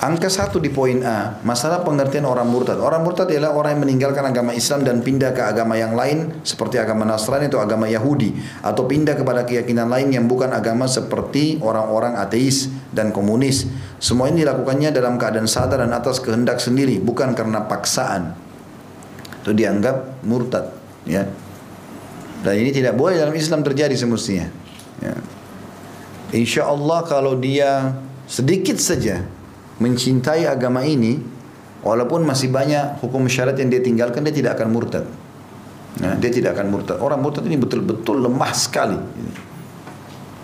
Angka satu di poin A, masalah pengertian orang murtad. Orang murtad adalah orang yang meninggalkan agama Islam dan pindah ke agama yang lain seperti agama Nasrani atau agama Yahudi atau pindah kepada keyakinan lain yang bukan agama seperti orang-orang ateis dan komunis. Semua ini dilakukannya dalam keadaan sadar dan atas kehendak sendiri, bukan karena paksaan. Itu dianggap murtad, ya. Dan ini tidak boleh dalam Islam terjadi semestinya. Ya. Insya Allah kalau dia sedikit saja mencintai agama ini walaupun masih banyak hukum syarat yang dia tinggalkan dia tidak akan murtad. Nah, dia tidak akan murtad. Orang murtad ini betul-betul lemah sekali.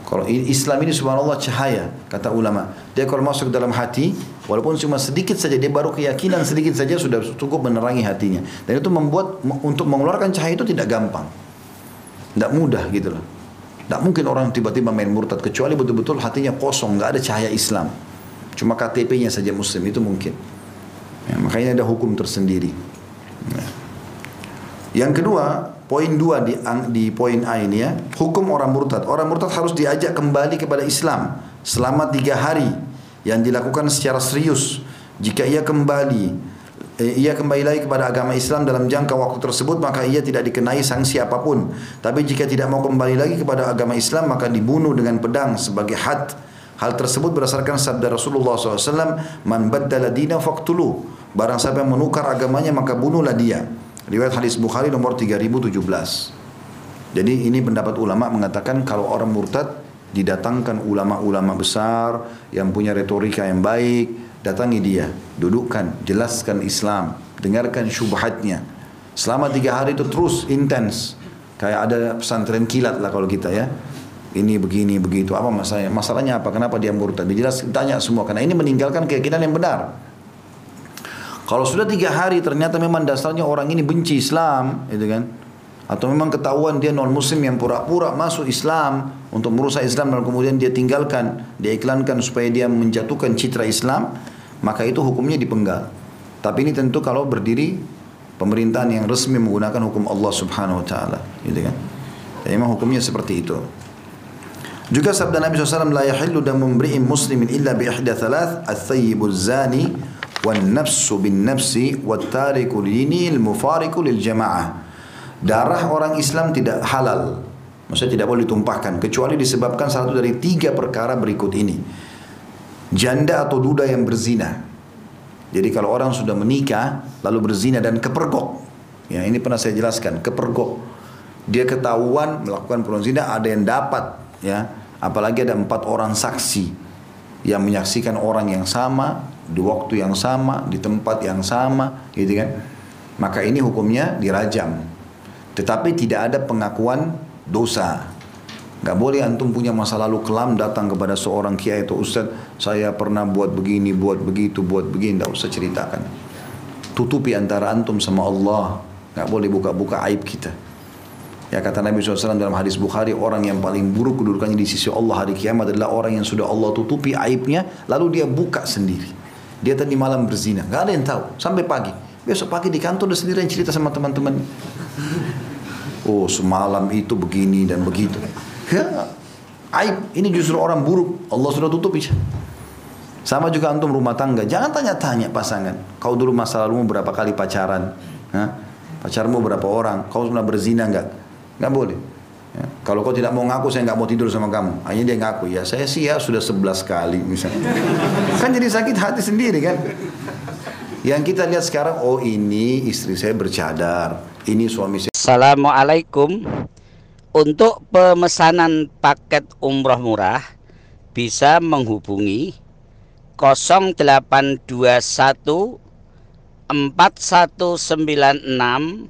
Kalau Islam ini subhanallah cahaya kata ulama. Dia kalau masuk dalam hati walaupun cuma sedikit saja dia baru keyakinan sedikit saja sudah cukup menerangi hatinya. Dan itu membuat untuk mengeluarkan cahaya itu tidak gampang. Tidak mudah gitu loh. Tidak mungkin orang tiba-tiba main murtad kecuali betul-betul hatinya kosong nggak ada cahaya Islam Cuma KTP-nya saja muslim itu mungkin. Ya, makanya ada hukum tersendiri. Ya. Yang kedua, poin dua di, di poin A ini ya, hukum orang murtad. Orang murtad harus diajak kembali kepada Islam selama tiga hari yang dilakukan secara serius. Jika ia kembali, eh, ia kembali lagi kepada agama Islam dalam jangka waktu tersebut, maka ia tidak dikenai sanksi apa pun. Tapi jika tidak mau kembali lagi kepada agama Islam, maka dibunuh dengan pedang sebagai had Hal tersebut berdasarkan sabda Rasulullah SAW, Man baddala dina faktulu. Barang siapa yang menukar agamanya maka bunuhlah dia. Riwayat hadis Bukhari nomor 3017. Jadi ini pendapat ulama mengatakan kalau orang murtad didatangkan ulama-ulama besar yang punya retorika yang baik, datangi dia, dudukkan, jelaskan Islam, dengarkan syubhatnya. Selama tiga hari itu terus intens. Kayak ada pesantren kilat lah kalau kita ya ini begini begitu. Apa masalahnya? Masalahnya apa? Kenapa dia murtad? Dijelas tanya semua. Karena ini meninggalkan keyakinan yang benar. Kalau sudah tiga hari ternyata memang dasarnya orang ini benci Islam gitu kan? Atau memang ketahuan dia non muslim yang pura-pura masuk Islam untuk merusak Islam dan kemudian dia tinggalkan dia iklankan supaya dia menjatuhkan citra Islam maka itu hukumnya dipenggal. Tapi ini tentu kalau berdiri pemerintahan yang resmi menggunakan hukum Allah Subhanahu wa taala gitu kan? Jadi memang hukumnya seperti itu juga sabda Nabi SAW, La yahillu damu mri'in muslimin illa bi ihda thalath, al-thayyibu zani, wal nafsu bin nafsi, wal tariku lini, mufariku lil jama'ah. Darah orang Islam tidak halal. Maksudnya tidak boleh ditumpahkan. Kecuali disebabkan satu dari tiga perkara berikut ini. Janda atau duda yang berzina. Jadi kalau orang sudah menikah lalu berzina dan kepergok. Ya, ini pernah saya jelaskan, kepergok. Dia ketahuan melakukan zina ada yang dapat ya. Apalagi ada empat orang saksi yang menyaksikan orang yang sama di waktu yang sama, di tempat yang sama, gitu kan. Maka ini hukumnya dirajam. Tetapi tidak ada pengakuan dosa. Gak boleh antum punya masa lalu kelam datang kepada seorang kiai atau ustaz, saya pernah buat begini, buat begitu, buat begini, tidak usah ceritakan. Tutupi antara antum sama Allah. Gak boleh buka-buka aib kita. Ya kata Nabi SAW dalam hadis Bukhari orang yang paling buruk kedudukannya di sisi Allah hari kiamat adalah orang yang sudah Allah tutupi aibnya lalu dia buka sendiri. Dia tadi malam berzina, gak ada yang tahu sampai pagi. Besok pagi di kantor dia sendiri yang cerita sama teman-teman. Oh semalam itu begini dan begitu. Ya, aib. Ini justru orang buruk. Allah sudah tutupi. Sama juga antum rumah tangga. Jangan tanya-tanya pasangan. Kau dulu masa lalu berapa kali pacaran? Hah? Pacarmu berapa orang? Kau pernah berzina enggak? Enggak boleh. Ya. Kalau kau tidak mau ngaku, saya nggak mau tidur sama kamu. Hanya dia ngaku, ya saya sih ya sudah sebelas kali misalnya. kan jadi sakit hati sendiri kan. Yang kita lihat sekarang, oh ini istri saya bercadar, ini suami saya. Assalamualaikum. Untuk pemesanan paket umroh murah bisa menghubungi 0821 4196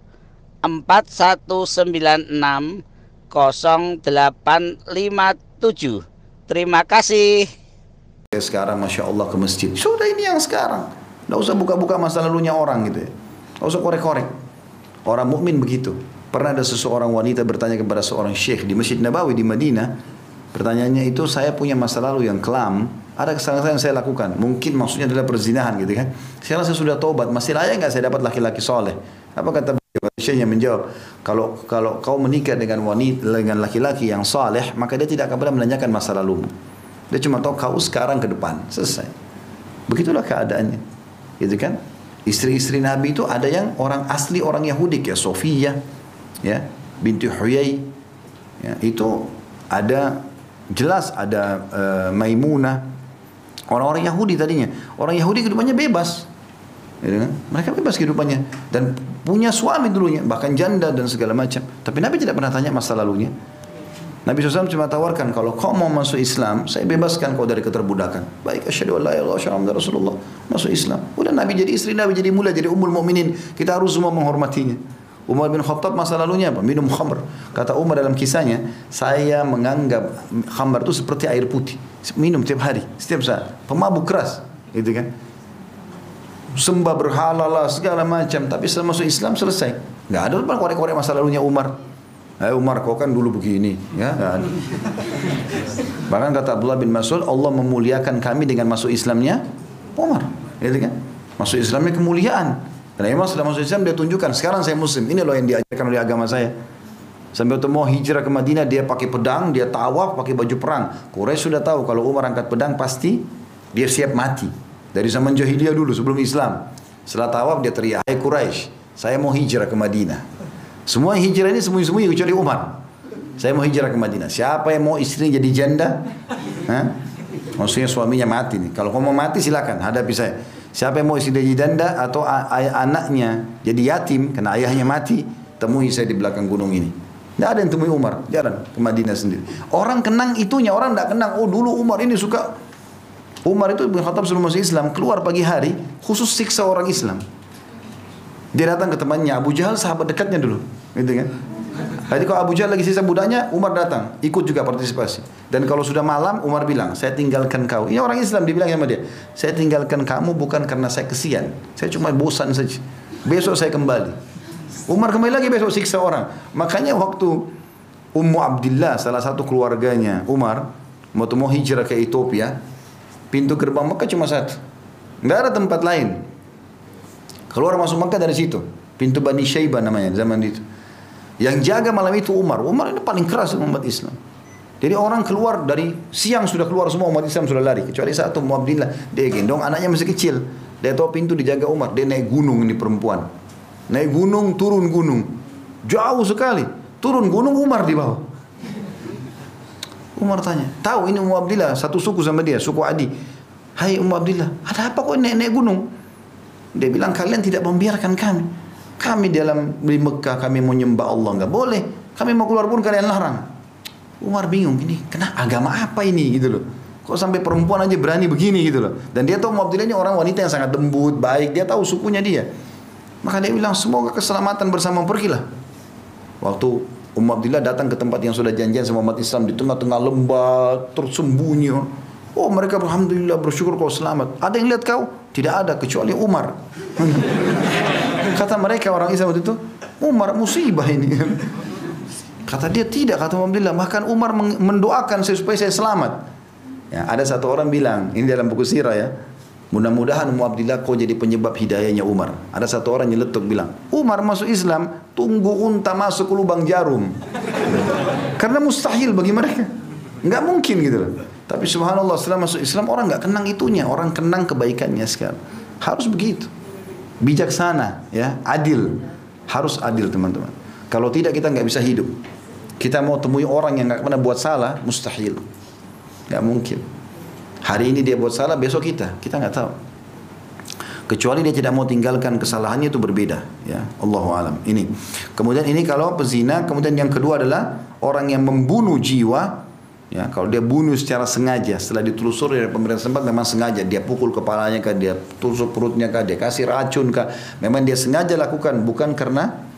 4196 0857 Terima kasih. Sekarang Masya Allah ke masjid. Sudah ini yang sekarang. Tidak usah buka-buka masa lalunya orang gitu ya. Tidak usah korek-korek. Orang mukmin begitu. Pernah ada seseorang wanita bertanya kepada seorang syekh di Masjid Nabawi di Madinah. Pertanyaannya itu, saya punya masa lalu yang kelam, ada kesalahan yang saya lakukan. Mungkin maksudnya adalah perzinahan gitu kan. Sekarang saya sudah tobat, masih layak nggak saya dapat laki-laki soleh? Apa kata Syekhnya menjawab, kalau kalau kau menikah dengan wanita dengan laki-laki yang soleh, maka dia tidak akan pernah menanyakan masa lalumu. Dia cuma tahu kau sekarang ke depan, selesai. Begitulah keadaannya, gitu kan? Istri-istri Nabi itu ada yang orang asli orang Yahudi kayak Sofia, ya binti Huyai ya, itu ada jelas ada uh, Maimunah orang-orang Yahudi tadinya orang Yahudi kehidupannya bebas ya, mereka bebas kehidupannya dan punya suami dulunya bahkan janda dan segala macam tapi Nabi tidak pernah tanya masa lalunya Nabi SAW cuma tawarkan kalau kau mau masuk Islam saya bebaskan kau dari keterbudakan baik asyhadu la ilaha illallah Rasulullah masuk Islam udah Nabi jadi istri Nabi jadi mulia jadi ummul mukminin kita harus semua menghormatinya Umar bin Khattab masa lalunya apa? Minum khamr. Kata Umar dalam kisahnya, saya menganggap khamr itu seperti air putih. Minum tiap hari, setiap saat. Pemabuk keras, gitu kan. Sembah berhala lah, segala macam. Tapi setelah masuk Islam selesai. Gak ada lupa korek-korek masa lalunya Umar. Eh Umar kau kan dulu begini, ya kan? [laughs] Bahkan kata Abdullah bin Mas'ud, Allah memuliakan kami dengan masuk Islamnya Umar, gitu kan? Masuk Islamnya kemuliaan. Karena memang sudah masuk Islam dia tunjukkan sekarang saya muslim. Ini loh yang diajarkan oleh agama saya. Sampai waktu mau hijrah ke Madinah dia pakai pedang, dia tawaf pakai baju perang. Quraisy sudah tahu kalau Umar angkat pedang pasti dia siap mati. Dari zaman jahiliyah dulu sebelum Islam. Setelah tawaf dia teriak, "Hai Quraisy, saya mau hijrah ke Madinah." Semua hijrah ini sembunyi-sembunyi kecuali Umar. Saya mau hijrah ke Madinah. Siapa yang mau istrinya jadi janda? Hah? Maksudnya suaminya mati nih. Kalau kamu mau mati silakan hadapi saya. Siapa yang mau istri jadi janda atau anaknya jadi yatim karena ayahnya mati, temui saya di belakang gunung ini. Tidak ada yang temui Umar, jarang ke Madinah sendiri. Orang kenang itunya, orang tidak kenang. Oh dulu Umar ini suka Umar itu bin Khattab sebelum masuk Islam keluar pagi hari khusus siksa orang Islam. Dia datang ke temannya Abu Jahal sahabat dekatnya dulu, gitu kan? Jadi kalau Abu Jahal lagi sisa budaknya, Umar datang, ikut juga partisipasi. Dan kalau sudah malam, Umar bilang, saya tinggalkan kau. Ini orang Islam dibilang sama dia, saya tinggalkan kamu bukan karena saya kesian, saya cuma bosan saja. Besok saya kembali. Umar kembali lagi besok siksa orang. Makanya waktu Ummu Abdullah, salah satu keluarganya Umar, mau mau hijrah ke Ethiopia, pintu gerbang Mekah cuma satu. Nggak ada tempat lain. Keluar masuk Makkah dari situ. Pintu Bani Syaibah namanya zaman itu. Yang jaga malam itu Umar. Umar ini paling keras umat Islam. Jadi orang keluar dari siang sudah keluar semua umat Islam sudah lari. Kecuali satu Muabdillah. Dia gendong anaknya masih kecil. Dia tahu pintu dijaga Umar. Dia naik gunung ini perempuan. Naik gunung, turun gunung. Jauh sekali. Turun gunung Umar di bawah. Umar tanya, tahu ini Umar Abdillah, satu suku sama dia, suku Adi. Hai Umar Abdillah, ada apa kok naik-naik gunung? Dia bilang kalian tidak membiarkan kami. Kami dalam di Mekah kami mau nyembah Allah nggak boleh. Kami mau keluar pun kalian larang. Umar bingung ini, kenapa agama apa ini gitu loh. Kok sampai perempuan aja berani begini gitu loh. Dan dia tahu Mu'abdillah ini orang wanita yang sangat lembut, baik. Dia tahu sukunya dia. Maka dia bilang, semoga keselamatan bersama pergilah. Waktu Umar Abdillah datang ke tempat yang sudah janjian sama umat Islam di tengah-tengah lembah, tersembunyi. Oh mereka Alhamdulillah bersyukur kau selamat. Ada yang lihat kau? Tidak ada kecuali Umar. [laughs] Kata mereka orang Islam waktu itu, Umar musibah ini. [laughs] Kata dia tidak, kata Alhamdulillah. Bahkan Umar mendoakan saya supaya saya selamat. Ya, ada satu orang bilang, ini dalam buku sirah ya. Mudah-mudahan Umar Abdillah kau jadi penyebab hidayahnya Umar. Ada satu orang yang letuk bilang, Umar masuk Islam, tunggu unta masuk ke lubang jarum. Karena mustahil bagi mereka. Nggak mungkin gitu loh. Tapi subhanallah setelah masuk Islam orang nggak kenang itunya, orang kenang kebaikannya sekarang. Harus begitu. Bijaksana, ya, adil. Harus adil teman-teman. Kalau tidak kita nggak bisa hidup. Kita mau temui orang yang nggak pernah buat salah, mustahil. Nggak mungkin. Hari ini dia buat salah, besok kita. Kita nggak tahu. Kecuali dia tidak mau tinggalkan kesalahannya itu berbeda. Ya, Allah alam. Ini. Kemudian ini kalau pezina. Kemudian yang kedua adalah orang yang membunuh jiwa. Ya, kalau dia bunuh secara sengaja, setelah ditelusuri dari pemerintah tempat memang sengaja dia pukul kepalanya kah, dia tusuk perutnya kah, dia kasih racun kah, memang dia sengaja lakukan bukan karena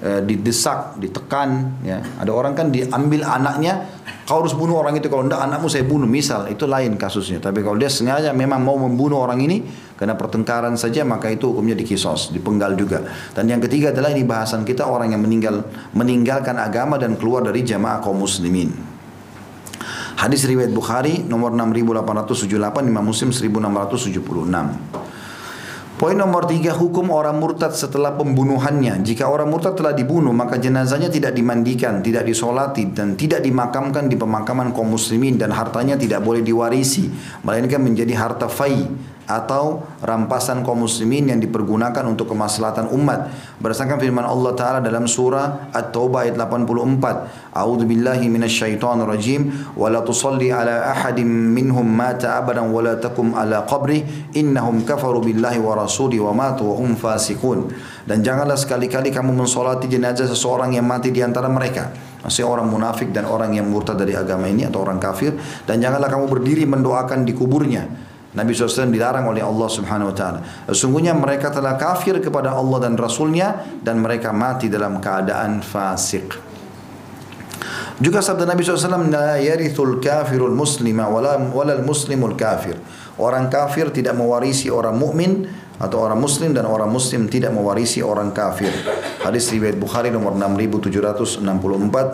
e, didesak, ditekan ya. Ada orang kan diambil anaknya, kau harus bunuh orang itu kalau tidak anakmu saya bunuh misal, itu lain kasusnya. Tapi kalau dia sengaja memang mau membunuh orang ini karena pertengkaran saja maka itu hukumnya dikisos, dipenggal juga. Dan yang ketiga adalah ini bahasan kita orang yang meninggal meninggalkan agama dan keluar dari jamaah kaum muslimin. Hadis riwayat Bukhari nomor 6878 Imam Muslim 1676. Poin nomor tiga, hukum orang murtad setelah pembunuhannya. Jika orang murtad telah dibunuh, maka jenazahnya tidak dimandikan, tidak disolati, dan tidak dimakamkan di pemakaman kaum muslimin dan hartanya tidak boleh diwarisi, melainkan menjadi harta fai atau rampasan kaum muslimin yang dipergunakan untuk kemaslahatan umat. Berdasarkan firman Allah taala dalam surah At-Taubah ayat 84 A'udzu billahi minasyaitonir rajim. Wa la tusalli ala ahadin minhum mata abadan wa la takum ala qabri. Innahum kafaru billahi wa rasuli wa matu wa hum dan janganlah sekali-kali kamu mensolati jenazah seseorang yang mati di antara mereka. Maksudnya orang munafik dan orang yang murtad dari agama ini atau orang kafir. Dan janganlah kamu berdiri mendoakan di kuburnya Nabi SAW dilarang oleh Allah Subhanahu Wa Taala. Sesungguhnya mereka telah kafir kepada Allah dan Rasulnya dan mereka mati dalam keadaan fasik. Juga sabda Nabi SAW, La yarithul kafirul muslima walal muslimul kafir. Orang kafir tidak mewarisi orang mukmin atau orang muslim dan orang muslim tidak mewarisi orang kafir. Hadis riwayat Bukhari nomor 6764,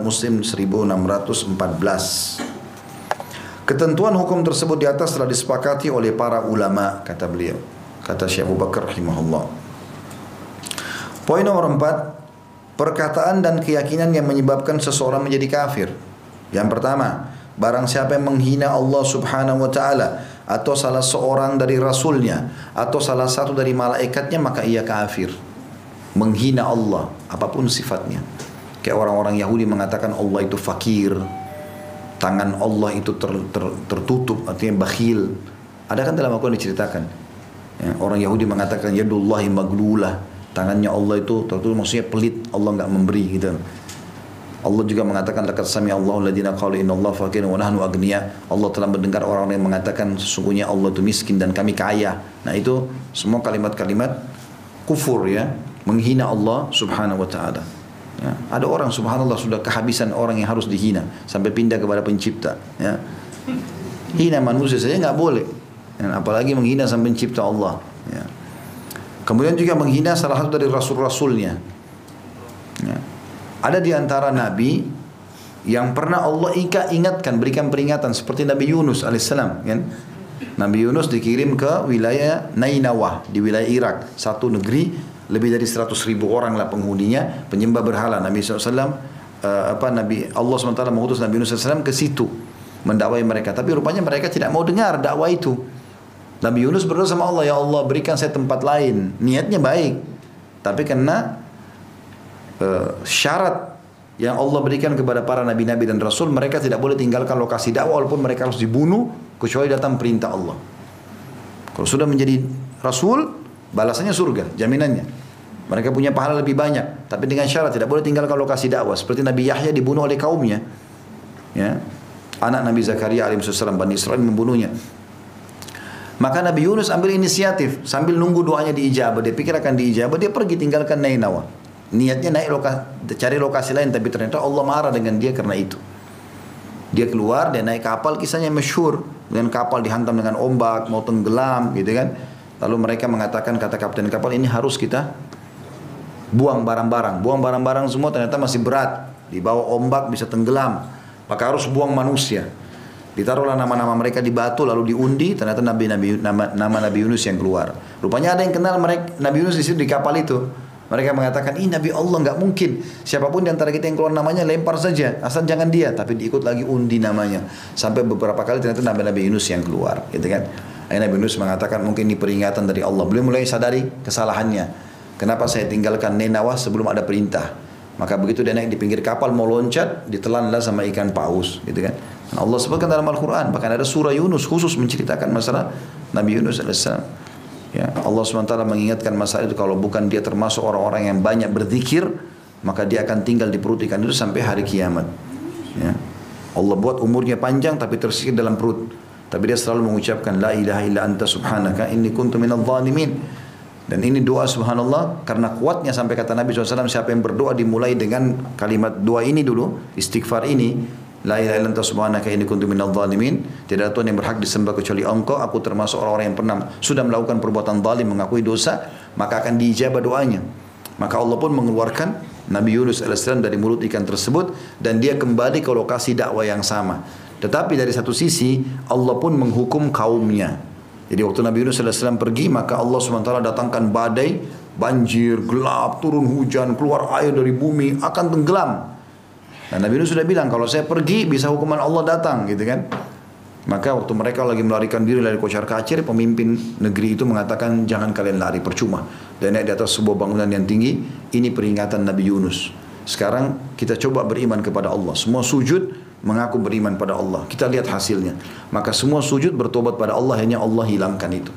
Muslim 1614. Ketentuan hukum tersebut di atas telah disepakati oleh para ulama, kata beliau. Kata Syekh Abu Bakar rahimahullah. Poin nomor empat, perkataan dan keyakinan yang menyebabkan seseorang menjadi kafir. Yang pertama, barang siapa yang menghina Allah subhanahu wa ta'ala atau salah seorang dari rasulnya atau salah satu dari malaikatnya maka ia kafir. Menghina Allah, apa pun sifatnya. Kayak orang-orang Yahudi mengatakan Allah itu fakir, tangan Allah itu ter, ter, tertutup artinya bakhil ada kan dalam Al-Quran diceritakan ya, orang Yahudi mengatakan yadullahi maglulah tangannya Allah itu tertutup maksudnya pelit Allah nggak memberi gitu Allah juga mengatakan laqad sami Allahu alladziina qalu inna Allah faqirun wa nahnu agniya. Allah telah mendengar orang yang mengatakan sesungguhnya Allah itu miskin dan kami kaya. Nah, itu semua kalimat-kalimat kufur ya, menghina Allah Subhanahu wa taala. Ya, ada orang subhanallah sudah kehabisan orang yang harus dihina sampai pindah kepada pencipta. Ya. Hina manusia saja nggak boleh. Apalagi menghina sampai pencipta Allah. Ya. Kemudian juga menghina salah satu dari rasul-rasulnya. Ya. Ada di antara nabi yang pernah Allah ika ingatkan berikan peringatan seperti Nabi Yunus alaihissalam kan Nabi Yunus dikirim ke wilayah Nainawah di wilayah Irak, satu negeri lebih dari 100 ribu orang lah penghuninya penyembah berhala. Nabi SAW uh, apa Nabi Allah SWT mengutus Nabi Yunus SAW ke situ mendakwai mereka. Tapi rupanya mereka tidak mau dengar dakwah itu. Nabi Yunus berdoa sama Allah, ya Allah berikan saya tempat lain. Niatnya baik, tapi karena uh, syarat yang Allah berikan kepada para nabi-nabi dan rasul, mereka tidak boleh tinggalkan lokasi dakwah walaupun mereka harus dibunuh kecuali datang perintah Allah. Kalau sudah menjadi rasul, balasannya surga, jaminannya. Mereka punya pahala lebih banyak, tapi dengan syarat tidak boleh tinggalkan lokasi dakwah. Seperti Nabi Yahya dibunuh oleh kaumnya. Ya. Anak Nabi Zakaria alaihissalam Bani Israel membunuhnya. Maka Nabi Yunus ambil inisiatif sambil nunggu doanya diijabah. Dia pikir akan diijabah, dia pergi tinggalkan Nainawa. Niatnya naik lokasi, cari lokasi lain tapi ternyata Allah marah dengan dia karena itu. Dia keluar, dia naik kapal, kisahnya masyhur dengan kapal dihantam dengan ombak, mau tenggelam gitu kan. Lalu mereka mengatakan kata kapten kapal ini harus kita buang barang-barang. Buang barang-barang semua ternyata masih berat. Di bawah ombak bisa tenggelam. Maka harus buang manusia. Ditaruhlah nama-nama mereka di batu lalu diundi ternyata Nabi Nabi nama, nama Nabi Yunus yang keluar. Rupanya ada yang kenal mereka Nabi Yunus di situ di kapal itu. Mereka mengatakan, ini Nabi Allah nggak mungkin. Siapa pun di antara kita yang keluar namanya lempar saja, asal jangan dia. Tapi diikut lagi undi namanya. Sampai beberapa kali ternyata Nabi Nabi Yunus yang keluar, gitu kan? Akhirnya Nabi Yunus mengatakan mungkin ini peringatan dari Allah. Beliau mulai sadari kesalahannya. Kenapa saya tinggalkan Nenawa sebelum ada perintah? Maka begitu dia naik di pinggir kapal mau loncat, ditelanlah sama ikan paus, gitu kan? Dan Allah sebutkan dalam Al-Quran, bahkan ada surah Yunus khusus menceritakan masalah Nabi Yunus alaihissalam. Ya, Allah SWT mengingatkan masalah itu kalau bukan dia termasuk orang-orang yang banyak berzikir, maka dia akan tinggal di perut ikan itu sampai hari kiamat. Ya. Allah buat umurnya panjang tapi tersikir dalam perut. Tapi dia selalu mengucapkan la ilaha illa anta subhanaka inni kuntu minadh dhalimin. Dan ini doa subhanallah karena kuatnya sampai kata Nabi SAW siapa yang berdoa dimulai dengan kalimat doa ini dulu, istighfar ini, La ilaha illa anta subhanaka inni kuntu minadh dhalimin. Tidak ada Tuhan yang berhak disembah kecuali Engkau. Aku termasuk orang-orang yang pernah sudah melakukan perbuatan zalim, mengakui dosa, maka akan diijabah doanya. Maka Allah pun mengeluarkan Nabi Yunus AS dari mulut ikan tersebut dan dia kembali ke lokasi dakwah yang sama. Tetapi dari satu sisi Allah pun menghukum kaumnya. Jadi waktu Nabi Yunus AS pergi maka Allah SWT datangkan badai, banjir, gelap, turun hujan, keluar air dari bumi, akan tenggelam. Dan Nabi Nuh sudah bilang kalau saya pergi bisa hukuman Allah datang gitu kan. Maka waktu mereka lagi melarikan diri dari kocar kacir, pemimpin negeri itu mengatakan jangan kalian lari percuma. Dan naik di atas sebuah bangunan yang tinggi, ini peringatan Nabi Yunus. Sekarang kita coba beriman kepada Allah. Semua sujud mengaku beriman pada Allah. Kita lihat hasilnya. Maka semua sujud bertobat pada Allah, hanya Allah hilangkan itu.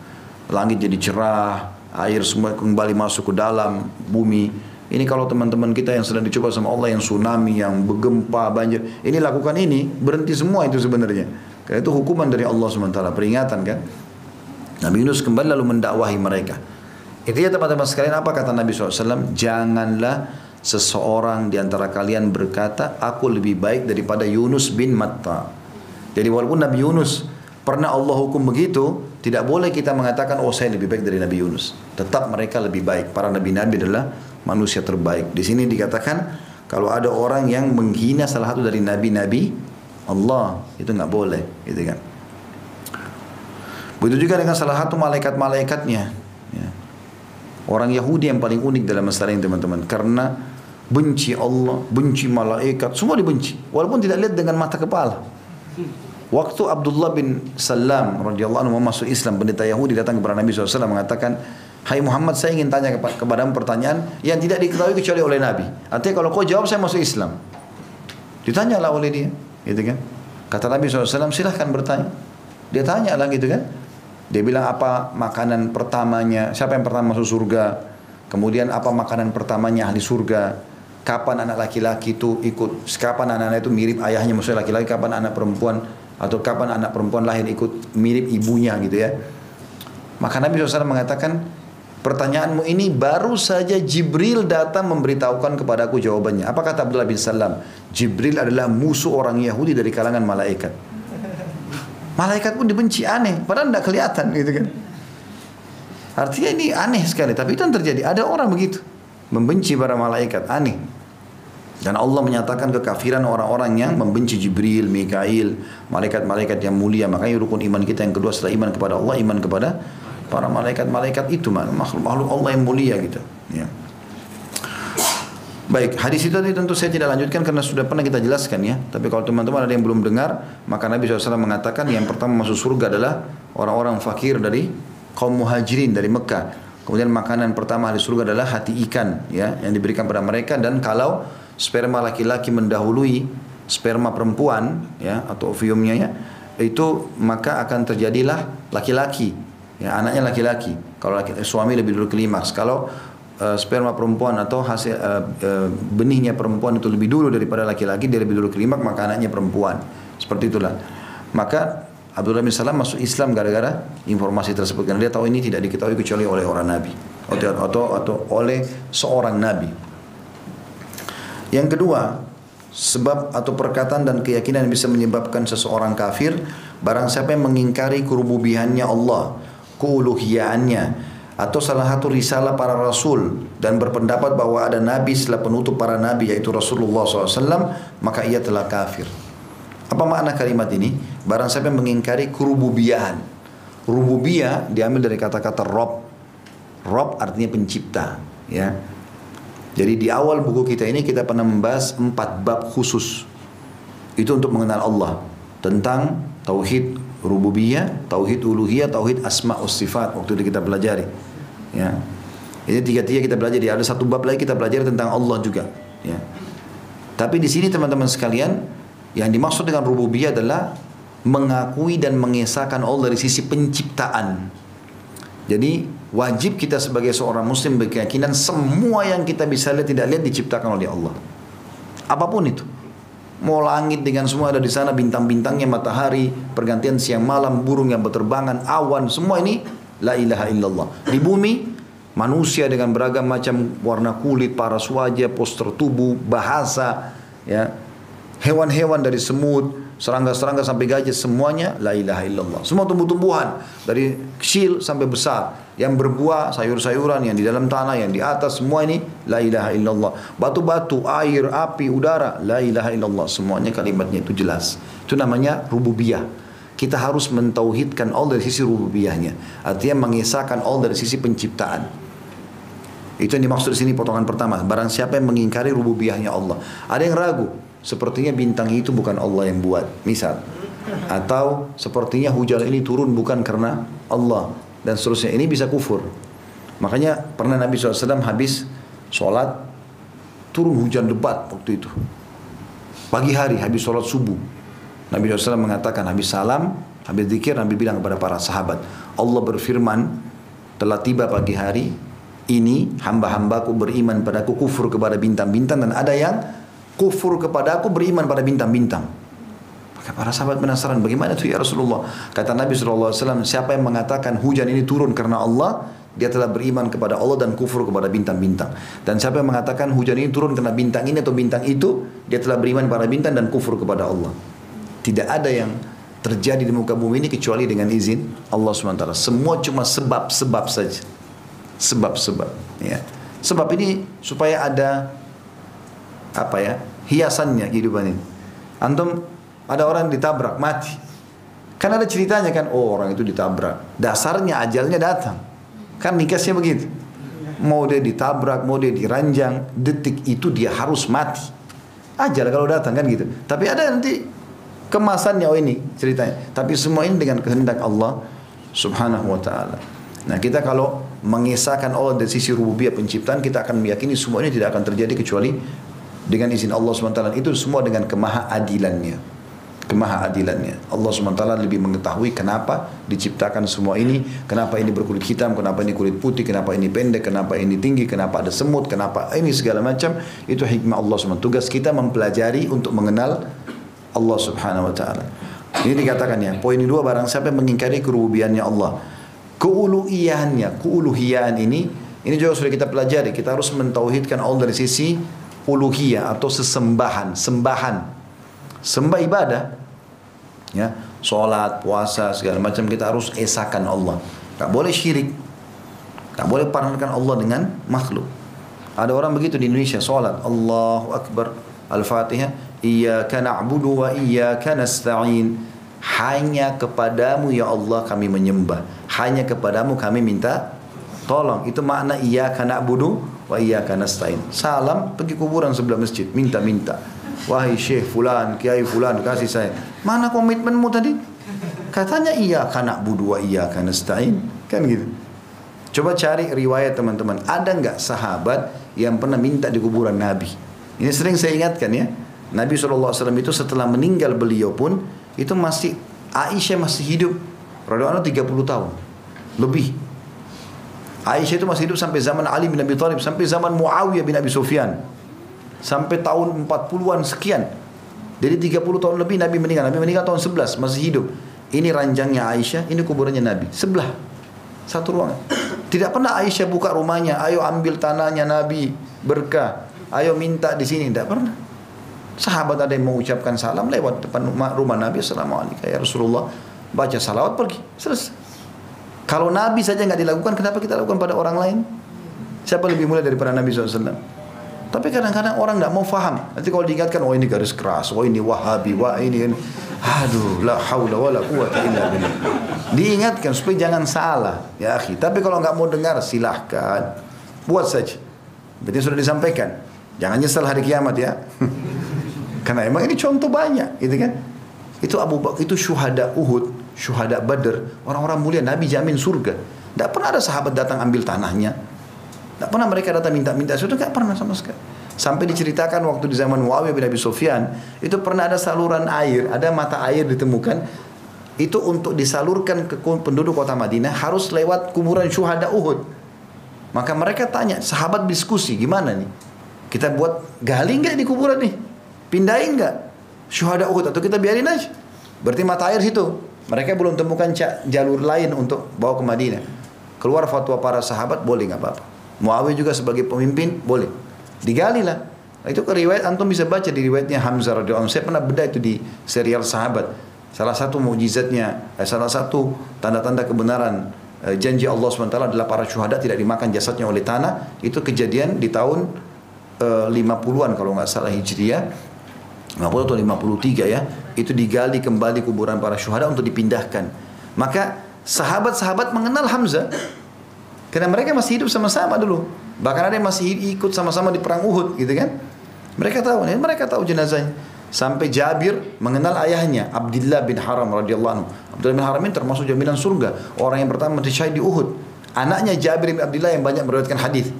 Langit jadi cerah, air semua kembali masuk ke dalam bumi ini kalau teman-teman kita yang sedang dicoba sama Allah yang tsunami, yang bergempa, banjir, ini lakukan ini, berhenti semua itu sebenarnya. Karena itu hukuman dari Allah SWT, peringatan kan. Nabi Yunus kembali lalu mendakwahi mereka. Itu ya teman-teman sekalian apa kata Nabi SAW? Janganlah seseorang di antara kalian berkata, aku lebih baik daripada Yunus bin Matta. Jadi walaupun Nabi Yunus pernah Allah hukum begitu, tidak boleh kita mengatakan, oh saya lebih baik dari Nabi Yunus. Tetap mereka lebih baik. Para nabi-nabi adalah manusia terbaik. Di sini dikatakan kalau ada orang yang menghina salah satu dari nabi-nabi Allah itu nggak boleh, gitu kan. Begitu juga dengan salah satu malaikat-malaikatnya. Ya. Orang Yahudi yang paling unik dalam masalah ini teman-teman karena benci Allah, benci malaikat, semua dibenci walaupun tidak lihat dengan mata kepala. Waktu Abdullah bin Salam radhiyallahu anhu masuk Islam, pendeta Yahudi datang kepada Nabi SAW mengatakan, Hai Muhammad saya ingin tanya kepada pertanyaan yang tidak diketahui kecuali oleh Nabi. Artinya kalau kau jawab saya masuk Islam. Ditanyalah oleh dia, gitu kan? Kata Nabi SAW silahkan bertanya. Dia tanya lah gitu kan. Dia bilang apa makanan pertamanya, siapa yang pertama masuk surga. Kemudian apa makanan pertamanya ahli surga. Kapan anak laki-laki itu ikut, kapan anak-anak itu mirip ayahnya maksudnya laki-laki, kapan anak perempuan atau kapan anak perempuan lahir ikut mirip ibunya gitu ya. Maka Nabi SAW mengatakan Pertanyaanmu ini baru saja Jibril datang memberitahukan kepadaku jawabannya. Apa kata Abdullah bin Salam? Jibril adalah musuh orang Yahudi dari kalangan malaikat. Malaikat pun dibenci aneh, padahal tidak kelihatan gitu kan. Artinya ini aneh sekali, tapi itu yang terjadi. Ada orang begitu, membenci para malaikat, aneh. Dan Allah menyatakan kekafiran orang-orang yang membenci Jibril, Mikail, malaikat-malaikat yang mulia. Makanya rukun iman kita yang kedua setelah iman kepada Allah, iman kepada para malaikat-malaikat itu makhluk-makhluk Allah yang mulia gitu. Ya. Baik, hadis itu tadi tentu saya tidak lanjutkan karena sudah pernah kita jelaskan ya. Tapi kalau teman-teman ada yang belum dengar, maka Nabi SAW mengatakan yang pertama masuk surga adalah orang-orang fakir dari kaum muhajirin dari Mekah. Kemudian makanan pertama di surga adalah hati ikan ya yang diberikan pada mereka. Dan kalau sperma laki-laki mendahului sperma perempuan ya atau oviumnya ya itu maka akan terjadilah laki-laki ya anaknya laki-laki. Kalau laki, suami lebih dulu klimaks kalau uh, sperma perempuan atau hasil uh, uh, benihnya perempuan itu lebih dulu daripada laki-laki dia lebih dulu klimaks maka anaknya perempuan. Seperti itulah. Maka Abdullah bin Salam masuk Islam gara-gara informasi tersebut karena dia tahu ini tidak diketahui kecuali oleh orang nabi atau atau, atau oleh seorang nabi yang kedua, sebab atau perkataan dan keyakinan yang bisa menyebabkan seseorang kafir, barang siapa yang mengingkari kerububiannya Allah, keuluhiyaannya, atau salah satu risalah para rasul dan berpendapat bahwa ada nabi setelah penutup para nabi yaitu Rasulullah SAW, maka ia telah kafir. Apa makna kalimat ini? Barang siapa yang mengingkari kerububian. Rububiyah diambil dari kata-kata Rob. Rob artinya pencipta. Ya, jadi di awal buku kita ini kita pernah membahas empat bab khusus. Itu untuk mengenal Allah. Tentang tauhid rububiyah, tauhid uluhiyah, tauhid asma sifat waktu itu kita pelajari. Ya. Ini tiga-tiga kita belajar. Ada satu bab lagi kita belajar tentang Allah juga. Ya. Tapi di sini teman-teman sekalian, yang dimaksud dengan rububiyah adalah mengakui dan mengesahkan Allah dari sisi penciptaan. Jadi wajib kita sebagai seorang muslim berkeyakinan semua yang kita bisa lihat tidak lihat diciptakan oleh Allah. Apa pun itu. Mau langit dengan semua ada di sana bintang-bintangnya matahari, pergantian siang malam, burung yang berterbangan, awan, semua ini la ilaha illallah. Di bumi manusia dengan beragam macam warna kulit, paras wajah, poster tubuh, bahasa, ya. Hewan-hewan dari semut, serangga-serangga sampai gajah semuanya la ilaha illallah. Semua tumbuh-tumbuhan dari kecil sampai besar yang berbuah sayur-sayuran yang di dalam tanah yang di atas semua ini la ilaha illallah. Batu-batu, air, api, udara la ilaha illallah. Semuanya kalimatnya itu jelas. Itu namanya rububiyah. Kita harus mentauhidkan Allah dari sisi rububiyahnya. Artinya mengisahkan Allah dari sisi penciptaan. Itu yang dimaksud di sini potongan pertama. Barang siapa yang mengingkari rububiyahnya Allah. Ada yang ragu, sepertinya bintang itu bukan Allah yang buat. Misal. Atau sepertinya hujan ini turun bukan karena Allah. Dan seterusnya. Ini bisa kufur. Makanya pernah Nabi SAW habis sholat turun hujan lebat waktu itu. Pagi hari habis sholat subuh. Nabi SAW mengatakan habis salam, habis zikir Nabi bilang kepada para sahabat, Allah berfirman telah tiba pagi hari ini hamba-hambaku beriman padaku kufur kepada bintang-bintang dan ada yang kufur kepada aku beriman pada bintang-bintang. Maka para sahabat penasaran bagaimana itu ya Rasulullah. Kata Nabi SAW, siapa yang mengatakan hujan ini turun karena Allah, dia telah beriman kepada Allah dan kufur kepada bintang-bintang. Dan siapa yang mengatakan hujan ini turun karena bintang ini atau bintang itu, dia telah beriman kepada bintang dan kufur kepada Allah. Tidak ada yang terjadi di muka bumi ini kecuali dengan izin Allah SWT. Semua cuma sebab-sebab saja. Sebab-sebab. Ya. Sebab ini supaya ada apa ya hiasannya kehidupan ini. Antum ada orang ditabrak mati. Kan ada ceritanya kan, oh orang itu ditabrak. Dasarnya ajalnya datang. Kan nikahnya begitu. Mau dia ditabrak, mau dia diranjang, detik itu dia harus mati. Ajal kalau datang kan gitu. Tapi ada nanti kemasannya oh ini ceritanya. Tapi semua ini dengan kehendak Allah Subhanahu wa taala. Nah, kita kalau mengisahkan Allah dari sisi rububiyah penciptaan, kita akan meyakini semua ini tidak akan terjadi kecuali dengan izin Allah SWT itu semua dengan kemahaadilannya kemahaadilannya Allah SWT lebih mengetahui kenapa diciptakan semua ini. Kenapa ini berkulit hitam kenapa ini kulit putih kenapa ini pendek kenapa ini tinggi kenapa ada semut kenapa ini segala macam. Itu hikmah Allah SWT tugas kita mempelajari untuk mengenal Allah Subhanahu Wa Taala. Ini dikatakan ya poin dua barang siapa yang mengingkari kerububiannya Allah. Keuluhiyannya keuluhiyan ini ini juga sudah kita pelajari. Kita harus mentauhidkan Allah dari sisi uluhiyah atau sesembahan, sembahan. Sembah ibadah. Ya, salat, puasa, segala macam kita harus esakan Allah. Tak boleh syirik. Tak boleh parankan Allah dengan makhluk. Ada orang begitu di Indonesia, salat, Allahu Akbar. Al-Fatihah, Iyyaka na'budu wa iyyaka nasta'in. Hanya kepadamu ya Allah kami menyembah. Hanya kepadamu kami minta tolong. Itu makna iyyaka na'budu wa iyyaka nasta'in. Salam pergi kuburan sebelah masjid, minta-minta. Wahai Syekh fulan, Kiai fulan, kasih saya. Mana komitmenmu tadi? Katanya iya karena budu wa iya karena nasta'in. Kan gitu. Coba cari riwayat teman-teman. Ada nggak sahabat yang pernah minta di kuburan Nabi? Ini sering saya ingatkan ya. Nabi SAW itu setelah meninggal beliau pun itu masih Aisyah masih hidup. Radhiyallahu 30 tahun lebih. Aisyah itu masih hidup sampai zaman Ali bin Abi Thalib, sampai zaman Muawiyah bin Abi Sufyan. Sampai tahun 40-an sekian. Jadi 30 tahun lebih Nabi meninggal. Nabi meninggal tahun 11, masih hidup. Ini ranjangnya Aisyah, ini kuburannya Nabi. Sebelah. Satu ruangan. Tidak pernah Aisyah buka rumahnya, ayo ambil tanahnya Nabi, berkah. Ayo minta di sini, tidak pernah. Sahabat ada yang mengucapkan salam lewat depan rumah, rumah Nabi, Assalamualaikum ya Rasulullah. Baca salawat pergi, selesai. Kalau Nabi saja nggak dilakukan, kenapa kita lakukan pada orang lain? Siapa lebih mulia daripada Nabi SAW? Tapi kadang-kadang orang nggak mau faham. Nanti kalau diingatkan, oh ini garis keras, oh ini wahabi, wah ini, ini. Aduh, la haula wa la quwata illa billah. Diingatkan supaya jangan salah, ya akhi. Tapi kalau nggak mau dengar, silahkan. Buat saja. Berarti sudah disampaikan. Jangan nyesal hari kiamat ya. [laughs] Karena emang ini contoh banyak, gitu kan? Itu Abu Bakar, itu syuhada Uhud, syuhada Badr, orang-orang mulia, Nabi jamin surga. Tidak pernah ada sahabat datang ambil tanahnya. Tidak pernah mereka datang minta-minta, sudah tidak pernah sama sekali. Sampai diceritakan waktu di zaman Muawiyah bin Abi Sufyan, itu pernah ada saluran air, ada mata air ditemukan. Itu untuk disalurkan ke penduduk kota Madinah harus lewat kuburan syuhada Uhud. Maka mereka tanya, sahabat diskusi, gimana nih? Kita buat gali nggak di kuburan nih? Pindahin nggak? Syuhada Uhud atau kita biarin aja? Berarti mata air situ. Mereka belum temukan jalur lain untuk bawa ke Madinah. Keluar fatwa para sahabat boleh nggak apa-apa. Muawiyah juga sebagai pemimpin boleh. Digali lah. Nah, itu ke riwayat antum bisa baca di riwayatnya Hamzah radhiyallahu anhu. Saya pernah bedah itu di serial Sahabat. Salah satu mukjizatnya, eh, salah satu tanda-tanda kebenaran eh, janji Allah SWT adalah para syuhada tidak dimakan jasadnya oleh tanah. Itu kejadian di tahun eh, 50-an kalau nggak salah Hijriah. 50 atau 53 ya. Itu digali kembali kuburan para syuhada untuk dipindahkan. Maka sahabat-sahabat mengenal Hamzah karena mereka masih hidup sama-sama dulu. Bahkan ada yang masih ikut sama-sama di perang Uhud gitu kan. Mereka tahu, ya, mereka tahu jenazahnya. Sampai Jabir mengenal ayahnya Abdullah bin Haram radhiyallahu anhu. Abdullah bin Haram ini termasuk jaminan surga. Orang yang pertama mati syahid di Uhud. Anaknya Jabir bin Abdullah yang banyak meriwayatkan hadis.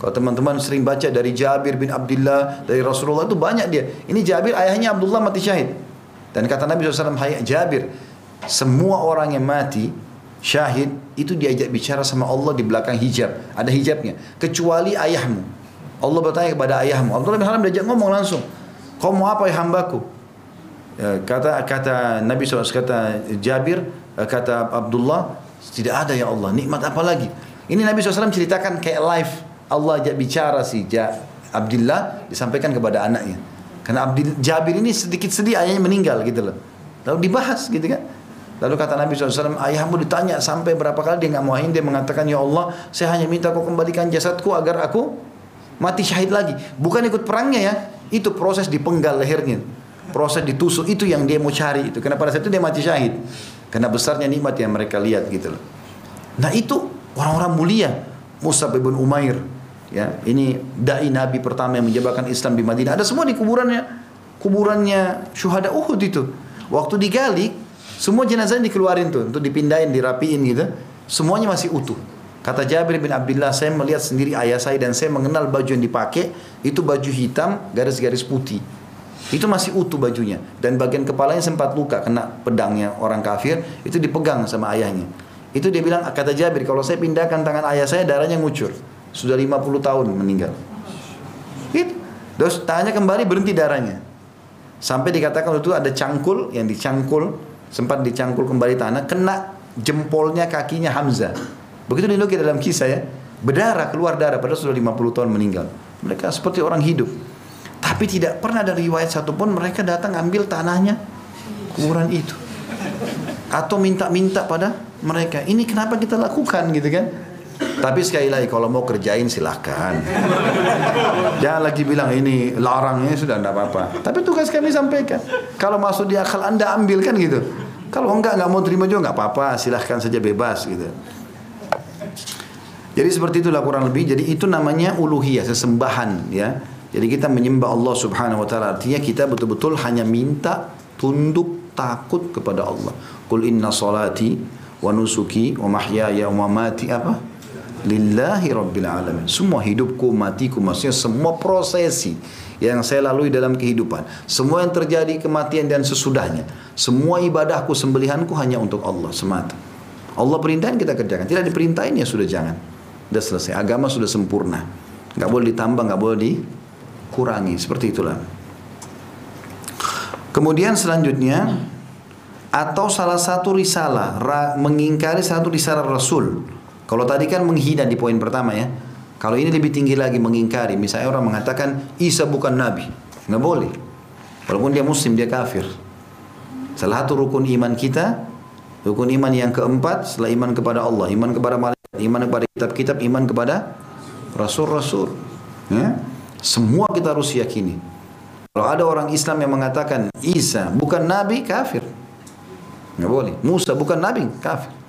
Kalau teman-teman sering baca dari Jabir bin Abdullah, dari Rasulullah itu banyak dia. Ini Jabir ayahnya Abdullah mati syahid. Dan kata Nabi SAW, Jabir, semua orang yang mati syahid itu diajak bicara sama Allah di belakang hijab. Ada hijabnya. Kecuali ayahmu. Allah bertanya kepada ayahmu. Abdullah bin Haram diajak ngomong langsung. Kau mau apa ya hambaku? Ya, kata kata Nabi SAW kata Jabir eh, kata Abdullah tidak ada ya Allah nikmat apa lagi ini Nabi SAW ceritakan kayak live Allah ajak bicara si ja, Abdullah disampaikan kepada anaknya karena Abdul Jabir ini sedikit sedih ayahnya meninggal gitu loh lalu dibahas gitu kan Lalu kata Nabi SAW, ayahmu ditanya sampai berapa kali dia nggak mau dia mengatakan, Ya Allah, saya hanya minta kau kembalikan jasadku agar aku mati syahid lagi. Bukan ikut perangnya ya, itu proses dipenggal lehernya. Proses ditusuk, itu yang dia mau cari. itu. Karena pada saat itu dia mati syahid. Karena besarnya nikmat yang mereka lihat gitu loh. Nah itu orang-orang mulia. Musa bin Umair. Ya, ini dai Nabi pertama yang menjabarkan Islam di Madinah. Ada semua di kuburannya. Kuburannya syuhada Uhud itu. Waktu digali, semua jenazahnya dikeluarin tuh untuk dipindahin, dirapiin gitu. Semuanya masih utuh. Kata Jabir bin Abdullah, saya melihat sendiri ayah saya dan saya mengenal baju yang dipakai itu baju hitam garis-garis putih. Itu masih utuh bajunya dan bagian kepalanya sempat luka kena pedangnya orang kafir itu dipegang sama ayahnya. Itu dia bilang kata Jabir kalau saya pindahkan tangan ayah saya darahnya ngucur. Sudah 50 tahun meninggal. Itu. Terus tanya kembali berhenti darahnya. Sampai dikatakan itu ada cangkul yang dicangkul sempat dicangkul kembali tanah, kena jempolnya kakinya Hamzah. Begitu dinukil dalam kisah ya, berdarah, keluar darah, padahal sudah 50 tahun meninggal. Mereka seperti orang hidup. Tapi tidak pernah ada riwayat satupun mereka datang ambil tanahnya kuburan itu. Atau minta-minta pada mereka. Ini kenapa kita lakukan gitu kan? Tapi sekali lagi kalau mau kerjain silahkan. Jangan lagi bilang ini larangnya sudah tidak apa-apa. Tapi tugas kami sampaikan. Kalau masuk di akal anda ambil kan gitu. Kalau enggak nggak mau terima juga nggak apa-apa. Silahkan saja bebas gitu. Jadi seperti itulah kurang lebih. Jadi itu namanya uluhiyah, sesembahan ya. Jadi kita menyembah Allah Subhanahu wa taala artinya kita betul-betul hanya minta tunduk takut kepada Allah. Qul inna salati wa nusuki wa mahyaya wa mamati apa? Lillahi rabbil alamin. Semua hidupku, matiku, maksudnya semua prosesi yang saya lalui dalam kehidupan, semua yang terjadi kematian dan sesudahnya, semua ibadahku, sembelihanku hanya untuk Allah semata. Allah perintahkan kita kerjakan, tidak diperintahin ya sudah jangan. Sudah selesai, agama sudah sempurna. Nggak boleh ditambah, nggak boleh dikurangi, seperti itulah. Kemudian selanjutnya atau salah satu risalah mengingkari satu risalah Rasul. Kalau tadi kan menghina di poin pertama ya. Kalau ini lebih tinggi lagi mengingkari. Misalnya orang mengatakan Isa bukan nabi. Nggak boleh. Walaupun dia muslim dia kafir. Salah satu rukun iman kita rukun iman yang keempat setelah iman kepada Allah, iman kepada malaikat, iman kepada kitab-kitab, iman kepada rasul-rasul. Ya? Semua kita harus yakini. Kalau ada orang Islam yang mengatakan Isa bukan nabi, kafir. Nggak boleh. Musa bukan nabi, kafir.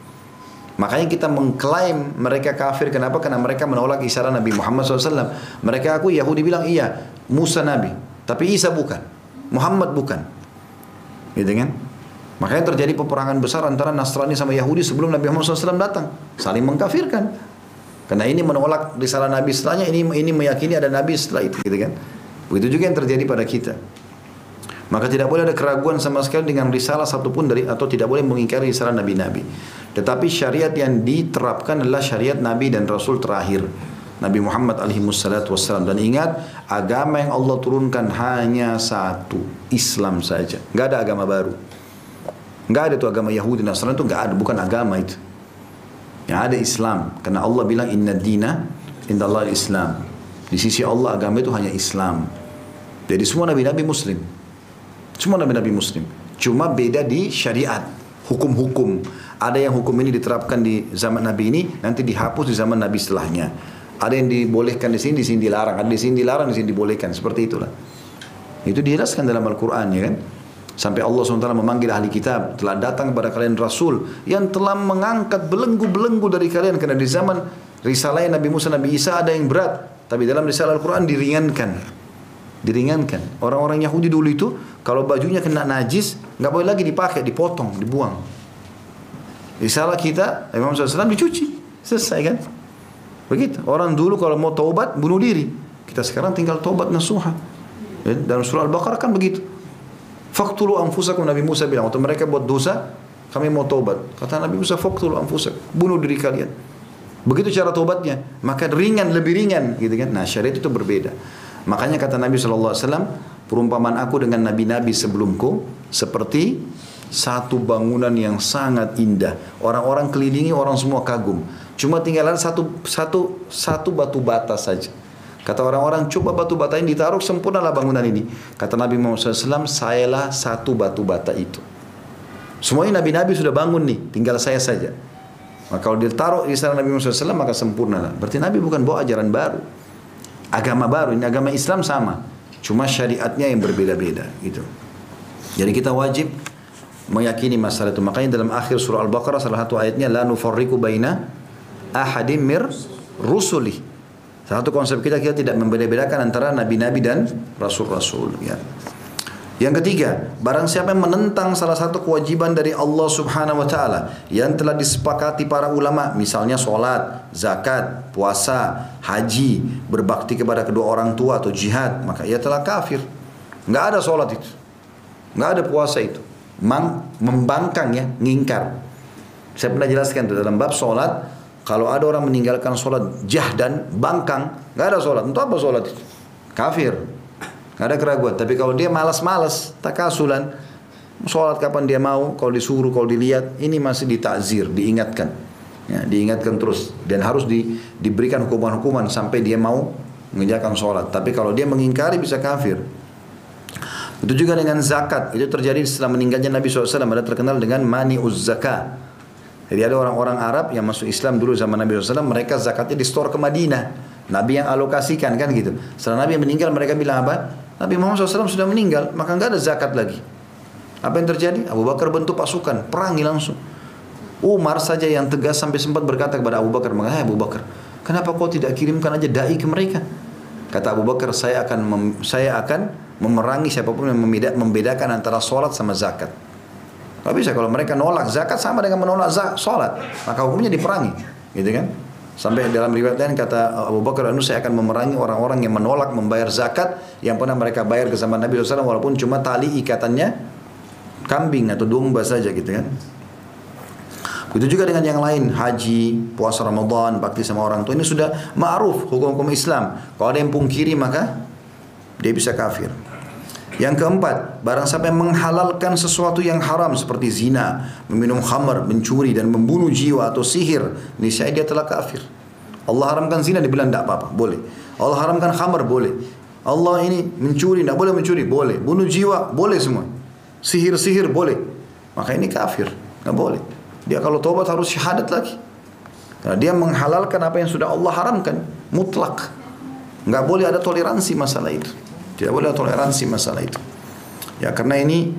Makanya kita mengklaim mereka kafir. Kenapa? Karena mereka menolak isyarat Nabi Muhammad SAW. Mereka aku Yahudi bilang iya, Musa nabi. Tapi Isa bukan. Muhammad bukan. Gitu kan? Makanya terjadi peperangan besar antara Nasrani sama Yahudi sebelum Nabi Muhammad SAW datang. Saling mengkafirkan. Karena ini menolak risalah Nabi setelahnya, ini ini meyakini ada Nabi setelah itu, gitu kan? Begitu juga yang terjadi pada kita. Maka tidak boleh ada keraguan sama sekali dengan risalah satupun dari atau tidak boleh mengingkari risalah nabi-nabi. Tetapi syariat yang diterapkan adalah syariat nabi dan rasul terakhir. Nabi Muhammad alaihi wassalam dan ingat agama yang Allah turunkan hanya satu Islam saja. Nggak ada agama baru. Nggak ada tuh agama Yahudi Nasrani itu nggak ada. Bukan agama itu. Yang ada Islam. Karena Allah bilang inna dina inda Allah Islam. Di sisi Allah agama itu hanya Islam. Jadi semua nabi-nabi muslim. Semua nabi-nabi muslim. Cuma beda di syariat, hukum-hukum. Ada yang hukum ini diterapkan di zaman nabi ini, nanti dihapus di zaman nabi setelahnya. Ada yang dibolehkan di sini, di sini dilarang. Ada di sini dilarang, di sini dibolehkan. Seperti itulah. Itu dijelaskan dalam Al-Quran ya kan. Sampai Allah SWT memanggil ahli kitab telah datang kepada kalian Rasul yang telah mengangkat belenggu-belenggu dari kalian karena di zaman risalah Nabi Musa Nabi Isa ada yang berat tapi dalam risalah Al-Quran diringankan diringankan. Orang-orang Yahudi dulu itu kalau bajunya kena najis nggak boleh lagi dipakai, dipotong, dibuang. Risalah kita Imam SAW dicuci, selesai kan? Begitu. Orang dulu kalau mau taubat bunuh diri. Kita sekarang tinggal taubat nasuha. Ya, dalam surah Al-Baqarah kan begitu. Faktulu anfusakum Nabi Musa bilang waktu mereka buat dosa kami mau taubat. Kata Nabi Musa faktulu anfusakum bunuh diri kalian. Begitu cara taubatnya, maka ringan lebih ringan gitu kan. Nah, syariat itu berbeda. Makanya kata Nabi SAW, perumpamaan aku dengan nabi-nabi sebelumku seperti satu bangunan yang sangat indah. Orang-orang kelilingi, orang semua kagum. Cuma tinggalan satu satu satu batu bata saja. Kata orang-orang, coba batu bata ini ditaruh, sempurnalah bangunan ini. Kata Nabi Muhammad SAW, sayalah satu batu bata itu. Semuanya nabi-nabi sudah bangun nih, tinggal saya saja. Maka kalau ditaruh di sana Nabi Muhammad SAW, maka sempurnalah. Berarti Nabi bukan bawa ajaran baru agama baru ini agama Islam sama cuma syariatnya yang berbeda-beda gitu jadi kita wajib meyakini masalah itu makanya dalam akhir surah Al-Baqarah salah satu ayatnya la nufarriqu baina ahadim mir rusuli satu konsep kita kita tidak membeda-bedakan antara nabi-nabi dan rasul-rasul ya yang ketiga, barang siapa yang menentang salah satu kewajiban dari Allah Subhanahu wa taala yang telah disepakati para ulama, misalnya sholat, zakat, puasa, haji, berbakti kepada kedua orang tua atau jihad, maka ia telah kafir. Nggak ada sholat itu. Nggak ada puasa itu. Mang, membangkang ya, ngingkar. Saya pernah jelaskan dalam bab sholat, kalau ada orang meninggalkan sholat jahdan, bangkang, nggak ada sholat. Untuk apa sholat itu? Kafir. Gak ada keraguan. Tapi kalau dia malas-malas, takasulan, sholat kapan dia mau, kalau disuruh, kalau dilihat, ini masih ditakzir, diingatkan. Ya, diingatkan terus dan harus di, diberikan hukuman-hukuman sampai dia mau mengerjakan sholat. Tapi kalau dia mengingkari bisa kafir. Itu juga dengan zakat. Itu terjadi setelah meninggalnya Nabi SAW. Ada terkenal dengan mani uz zakat. Jadi ada orang-orang Arab yang masuk Islam dulu zaman Nabi SAW, mereka zakatnya di store ke Madinah. Nabi yang alokasikan kan gitu. Setelah Nabi meninggal mereka bilang apa? Nabi Muhammad SAW sudah meninggal, maka nggak ada zakat lagi. Apa yang terjadi? Abu Bakar bentuk pasukan, perangi langsung. Umar saja yang tegas sampai sempat berkata kepada Abu Bakar, "Hai Abu Bakar, kenapa kau tidak kirimkan aja dai ke mereka?" Kata Abu Bakar, "Saya akan mem, saya akan memerangi siapa pun yang membedakan antara sholat sama zakat." Gak bisa kalau mereka nolak zakat sama dengan menolak sholat. Maka hukumnya diperangi. Gitu kan? Sampai dalam riwayat lain kata Abu Bakar anu saya akan memerangi orang-orang yang menolak membayar zakat yang pernah mereka bayar ke zaman Nabi SAW walaupun cuma tali ikatannya kambing atau domba saja gitu kan. Begitu juga dengan yang lain, haji, puasa Ramadan, bakti sama orang tua ini sudah ma'ruf hukum-hukum Islam. Kalau ada yang pungkiri maka dia bisa kafir. Yang keempat, barang siapa yang menghalalkan sesuatu yang haram seperti zina, meminum khamar, mencuri dan membunuh jiwa atau sihir, niscaya dia telah kafir. Allah haramkan zina dibilang tidak apa-apa, boleh. Allah haramkan khamar, boleh. Allah ini mencuri, tidak boleh mencuri, boleh. Bunuh jiwa, boleh semua. Sihir-sihir, boleh. Maka ini kafir, nggak boleh. Dia kalau tobat harus syahadat lagi. Karena dia menghalalkan apa yang sudah Allah haramkan, mutlak. Nggak boleh ada toleransi masalah itu. Tidak boleh toleransi masalah itu. Ya karena ini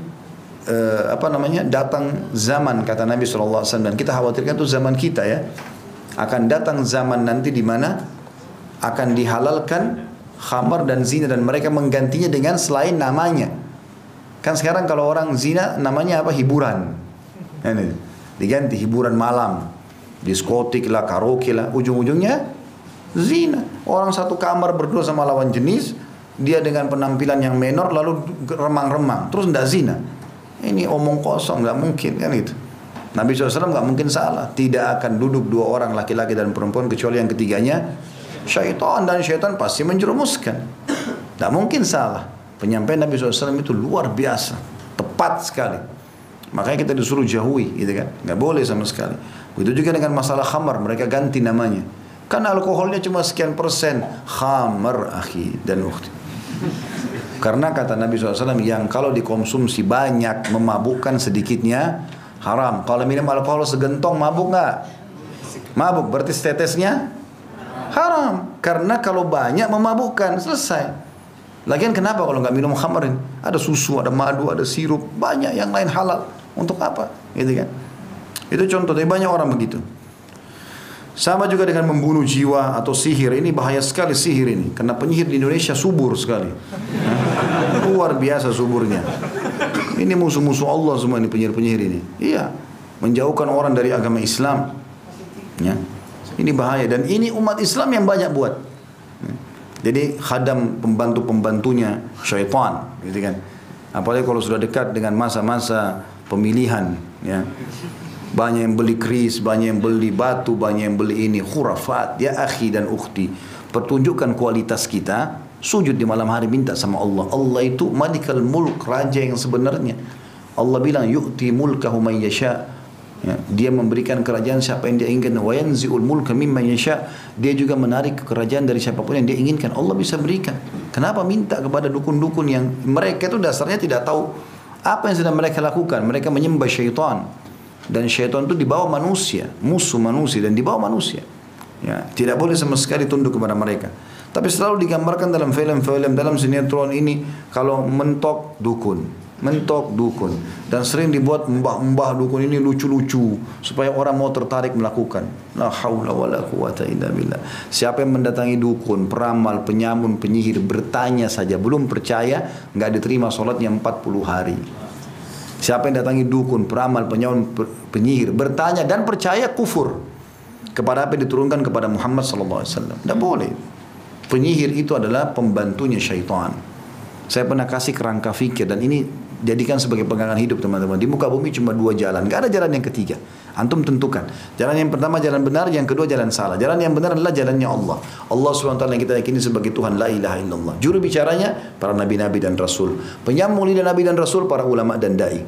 uh, apa namanya datang zaman kata Nabi SAW dan kita khawatirkan itu zaman kita ya akan datang zaman nanti di mana akan dihalalkan khamar dan zina dan mereka menggantinya dengan selain namanya. Kan sekarang kalau orang zina namanya apa hiburan. Ini diganti hiburan malam, diskotik lah, karaoke lah, ujung-ujungnya zina. Orang satu kamar berdua sama lawan jenis, dia dengan penampilan yang menor lalu remang-remang. Terus tidak zina. Ini omong kosong nggak mungkin kan itu Nabi SAW nggak mungkin salah. Tidak akan duduk dua orang laki-laki dan perempuan kecuali yang ketiganya syaitan. Dan syaitan pasti menjerumuskan. Tidak mungkin salah. Penyampaian Nabi SAW itu luar biasa. Tepat sekali makanya kita disuruh jauhi gitu kan nggak boleh sama sekali begitu juga dengan masalah khamar mereka ganti namanya kan alkoholnya cuma sekian persen khamar akhi dan ukhti karena kata Nabi SAW yang kalau dikonsumsi banyak memabukkan sedikitnya haram. Kalau minum alkohol segentong mabuk nggak? Mabuk berarti tetesnya haram. Karena kalau banyak memabukkan selesai. Lagian kenapa kalau nggak minum khamrin? Ada susu, ada madu, ada sirup, banyak yang lain halal. Untuk apa? Gitu kan? Itu contoh, tapi banyak orang begitu. Sama juga dengan membunuh jiwa atau sihir. Ini bahaya sekali sihir ini. Karena penyihir di Indonesia subur sekali. Luar biasa suburnya. Ini musuh-musuh Allah semua ini penyihir-penyihir ini. Iya. Menjauhkan orang dari agama Islam. Ya. Ini bahaya. Dan ini umat Islam yang banyak buat. Jadi khadam pembantu-pembantunya syaitan. Gitu kan. Apalagi kalau sudah dekat dengan masa-masa pemilihan. Ya banyak yang beli keris, banyak yang beli batu, banyak yang beli ini khurafat ya akhi dan ukhti. Pertunjukkan kualitas kita, sujud di malam hari minta sama Allah. Allah itu malikal mulk, raja yang sebenarnya. Allah bilang yu'ti mulkahu man yasha. Ya, dia memberikan kerajaan siapa yang dia inginkan wa yanzi'ul mulka mimman yasha. Dia juga menarik kerajaan dari siapa pun yang dia inginkan. Allah bisa berikan. Kenapa minta kepada dukun-dukun yang mereka itu dasarnya tidak tahu apa yang sedang mereka lakukan? Mereka menyembah syaitan dan syaitan itu dibawa manusia, musuh manusia dan dibawa manusia. Ya, tidak boleh sama sekali tunduk kepada mereka. Tapi selalu digambarkan dalam film-film, dalam sinetron ini kalau mentok dukun, mentok dukun dan sering dibuat mbah-mbah dukun ini lucu-lucu supaya orang mau tertarik melakukan. La haula wala quwata illa billah. Siapa yang mendatangi dukun, peramal, penyamun, penyihir bertanya saja belum percaya, nggak diterima sholatnya 40 hari. Siapa yang datangi dukun, peramal, penyaun, penyihir, bertanya dan percaya kufur kepada apa yang diturunkan kepada Muhammad sallallahu alaihi wasallam. Tidak boleh. Penyihir itu adalah pembantunya syaitan. Saya pernah kasih kerangka fikir dan ini jadikan sebagai pegangan hidup teman-teman. Di muka bumi cuma dua jalan, gak ada jalan yang ketiga. Antum tentukan. Jalan yang pertama jalan benar, yang kedua jalan salah. Jalan yang benar adalah jalannya Allah. Allah SWT yang kita yakini sebagai Tuhan la ilaha illallah. Juru bicaranya para nabi-nabi dan rasul. Penyambung lidah nabi dan rasul para ulama dan dai.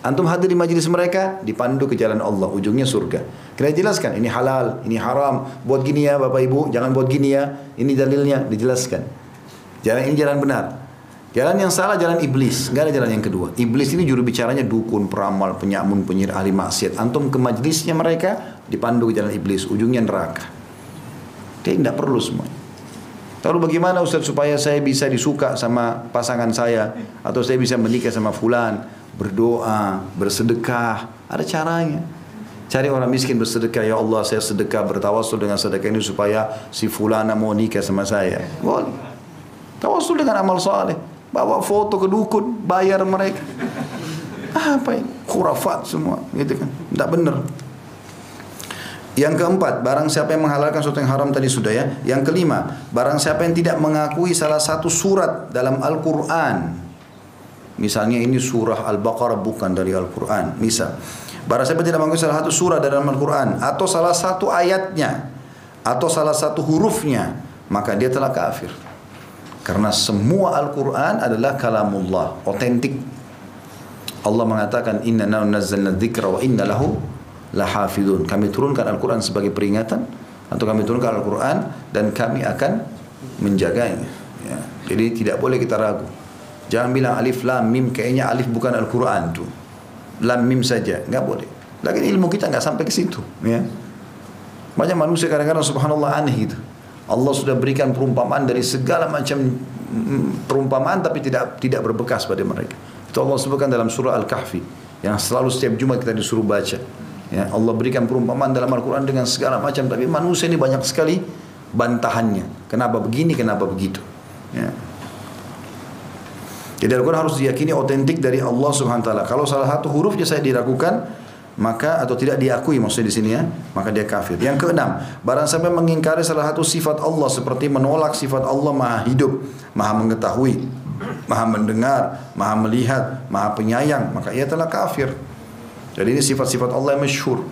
Antum hadir di majelis mereka dipandu ke jalan Allah, ujungnya surga. Kena jelaskan ini halal, ini haram. Buat gini ya Bapak Ibu, jangan buat gini ya. Ini dalilnya dijelaskan. Jalan ini jalan benar. Jalan yang salah jalan iblis, nggak ada jalan yang kedua. Iblis ini juru bicaranya dukun, peramal, penyamun, penyihir, ahli maksiat. Antum ke majlisnya mereka dipandu ke jalan iblis, ujungnya neraka. Dia tidak perlu semua. Lalu bagaimana Ustaz supaya saya bisa disuka sama pasangan saya atau saya bisa menikah sama fulan? Berdoa, bersedekah, ada caranya. Cari orang miskin bersedekah, ya Allah saya sedekah bertawasul dengan sedekah ini supaya si fulana mau nikah sama saya. Boleh. Tawasul dengan amal soleh. Bawa foto ke dukun, bayar mereka. Apa ini? Khurafat semua, gitu kan. Tidak benar. Yang keempat, barang siapa yang menghalalkan sesuatu yang haram tadi sudah ya. Yang kelima, barang siapa yang tidak mengakui salah satu surat dalam Al-Quran. Misalnya ini surah Al-Baqarah bukan dari Al-Quran. Misal, barang siapa tidak mengakui salah satu surah dalam Al-Quran. Atau salah satu ayatnya. Atau salah satu hurufnya. Maka dia telah kafir. Karena semua Al-Quran adalah kalamullah, otentik. Allah mengatakan, Inna nazzalna dzikra wa inna lahu lahafidun. Kami turunkan Al-Quran sebagai peringatan, atau kami turunkan Al-Quran dan kami akan menjaganya. Ya. Jadi tidak boleh kita ragu. Jangan bilang alif lam mim kayaknya alif bukan Al-Quran tuh. Lam mim saja, nggak boleh. Lagi ilmu kita nggak sampai ke situ. Ya. Banyak manusia kadang-kadang subhanallah aneh gitu. Allah sudah berikan perumpamaan dari segala macam mm, perumpamaan tapi tidak tidak berbekas pada mereka. Itu Allah sebutkan dalam surah Al-Kahfi yang selalu setiap Jumat kita disuruh baca. Ya, Allah berikan perumpamaan dalam Al-Quran dengan segala macam tapi manusia ini banyak sekali bantahannya. Kenapa begini, kenapa begitu. Ya. Jadi Al-Quran harus diyakini otentik dari Allah Subhanahu taala. Kalau salah satu hurufnya saya diragukan, maka atau tidak diakui maksudnya di sini ya, maka dia kafir. Yang keenam, barang siapa mengingkari salah satu sifat Allah seperti menolak sifat Allah Maha Hidup, Maha Mengetahui, Maha Mendengar, Maha Melihat, Maha Penyayang, maka ia telah kafir. Jadi ini sifat-sifat Allah yang masyhur.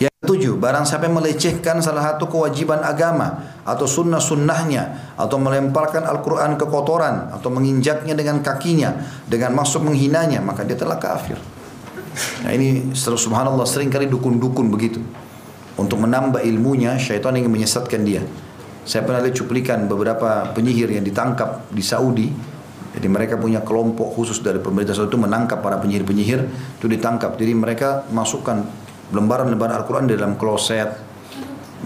Yang ketujuh, barang siapa melecehkan salah satu kewajiban agama atau sunnah-sunnahnya atau melemparkan Al-Quran ke kotoran atau menginjaknya dengan kakinya dengan maksud menghinanya, maka dia telah kafir. Nah ini subhanallah sering kali dukun-dukun begitu. Untuk menambah ilmunya, syaitan ingin menyesatkan dia. Saya pernah lihat cuplikan beberapa penyihir yang ditangkap di Saudi. Jadi mereka punya kelompok khusus dari pemerintah Saudi itu menangkap para penyihir-penyihir itu ditangkap. Jadi mereka masukkan lembaran-lembaran Al-Quran di dalam kloset,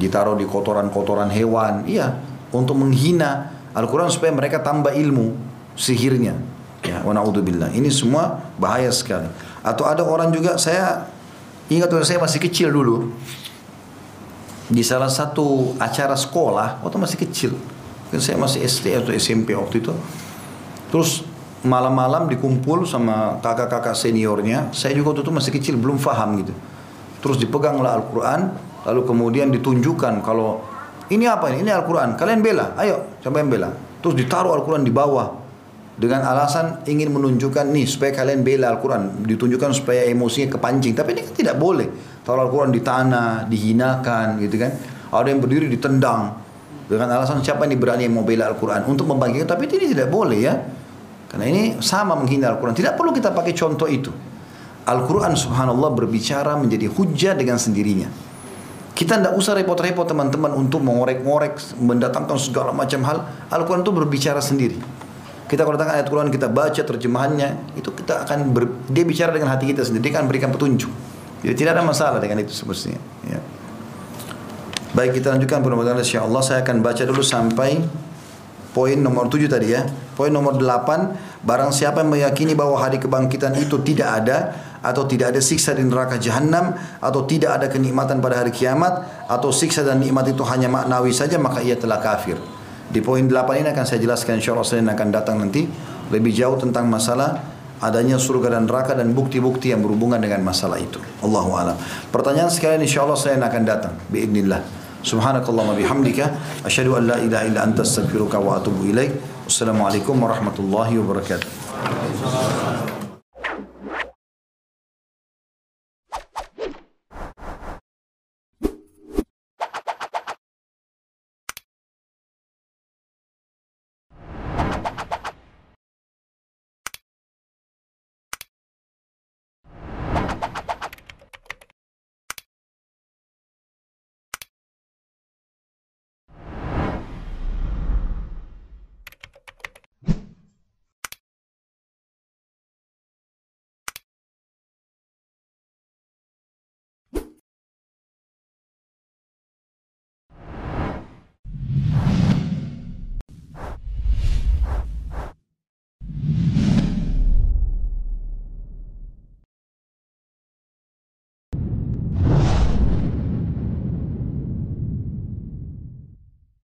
ditaruh di kotoran-kotoran hewan. Iya, untuk menghina Al-Quran supaya mereka tambah ilmu sihirnya. Ya, wa Ini semua bahaya sekali. Atau ada orang juga saya ingat waktu saya masih kecil dulu di salah satu acara sekolah waktu masih kecil kan saya masih SD atau SMP waktu itu terus malam-malam dikumpul sama kakak-kakak seniornya saya juga waktu itu masih kecil belum faham gitu. Terus dipeganglah Al-Quran lalu kemudian ditunjukkan kalau ini apa ini? Ini Al-Quran. Kalian bela? Ayo coba yang bela. Terus ditaruh Al-Quran di bawah dengan alasan ingin menunjukkan nih supaya kalian bela Al-Quran. Ditunjukkan supaya emosinya kepancing. Tapi ini kan tidak boleh. Taruh Al-Quran di tanah dihinakan gitu kan. Ada yang berdiri ditendang. Dengan alasan siapa yang berani yang mau bela Al-Quran? Untuk membangkitkan. Tapi ini tidak boleh ya. Karena ini sama menghina Al-Quran. Tidak perlu kita pakai contoh itu. Al-Quran subhanallah berbicara menjadi hujah dengan sendirinya. Kita tidak usah repot-repot teman-teman untuk mengorek-ngorek mendatangkan segala macam hal. Al-Quran itu berbicara sendiri kita kalau datang ayat Quran kita baca terjemahannya, itu kita akan ber, dia bicara dengan hati kita sendiri, dia akan berikan petunjuk. Jadi tidak ada masalah dengan itu semestinya. Ya. Baik kita lanjutkan mudah-mudahan insya Allah saya akan baca dulu sampai poin nomor 7 tadi ya. Poin nomor 8, barang siapa yang meyakini bahwa hari kebangkitan itu tidak ada atau tidak ada siksa di neraka jahanam atau tidak ada kenikmatan pada hari kiamat atau siksa dan nikmat itu hanya maknawi saja maka ia telah kafir. Di poin 8 ini akan saya jelaskan insya Allah Senin akan datang nanti lebih jauh tentang masalah adanya surga dan neraka dan bukti-bukti yang berhubungan dengan masalah itu. Allahu a'lam. Pertanyaan sekalian insya Allah saya akan datang. Biidnillah. Subhanakallah wa bihamdika. Asyhadu an la ilaha illa anta astaghfiruka wa atubu ilaik. Wassalamualaikum warahmatullahi wabarakatuh.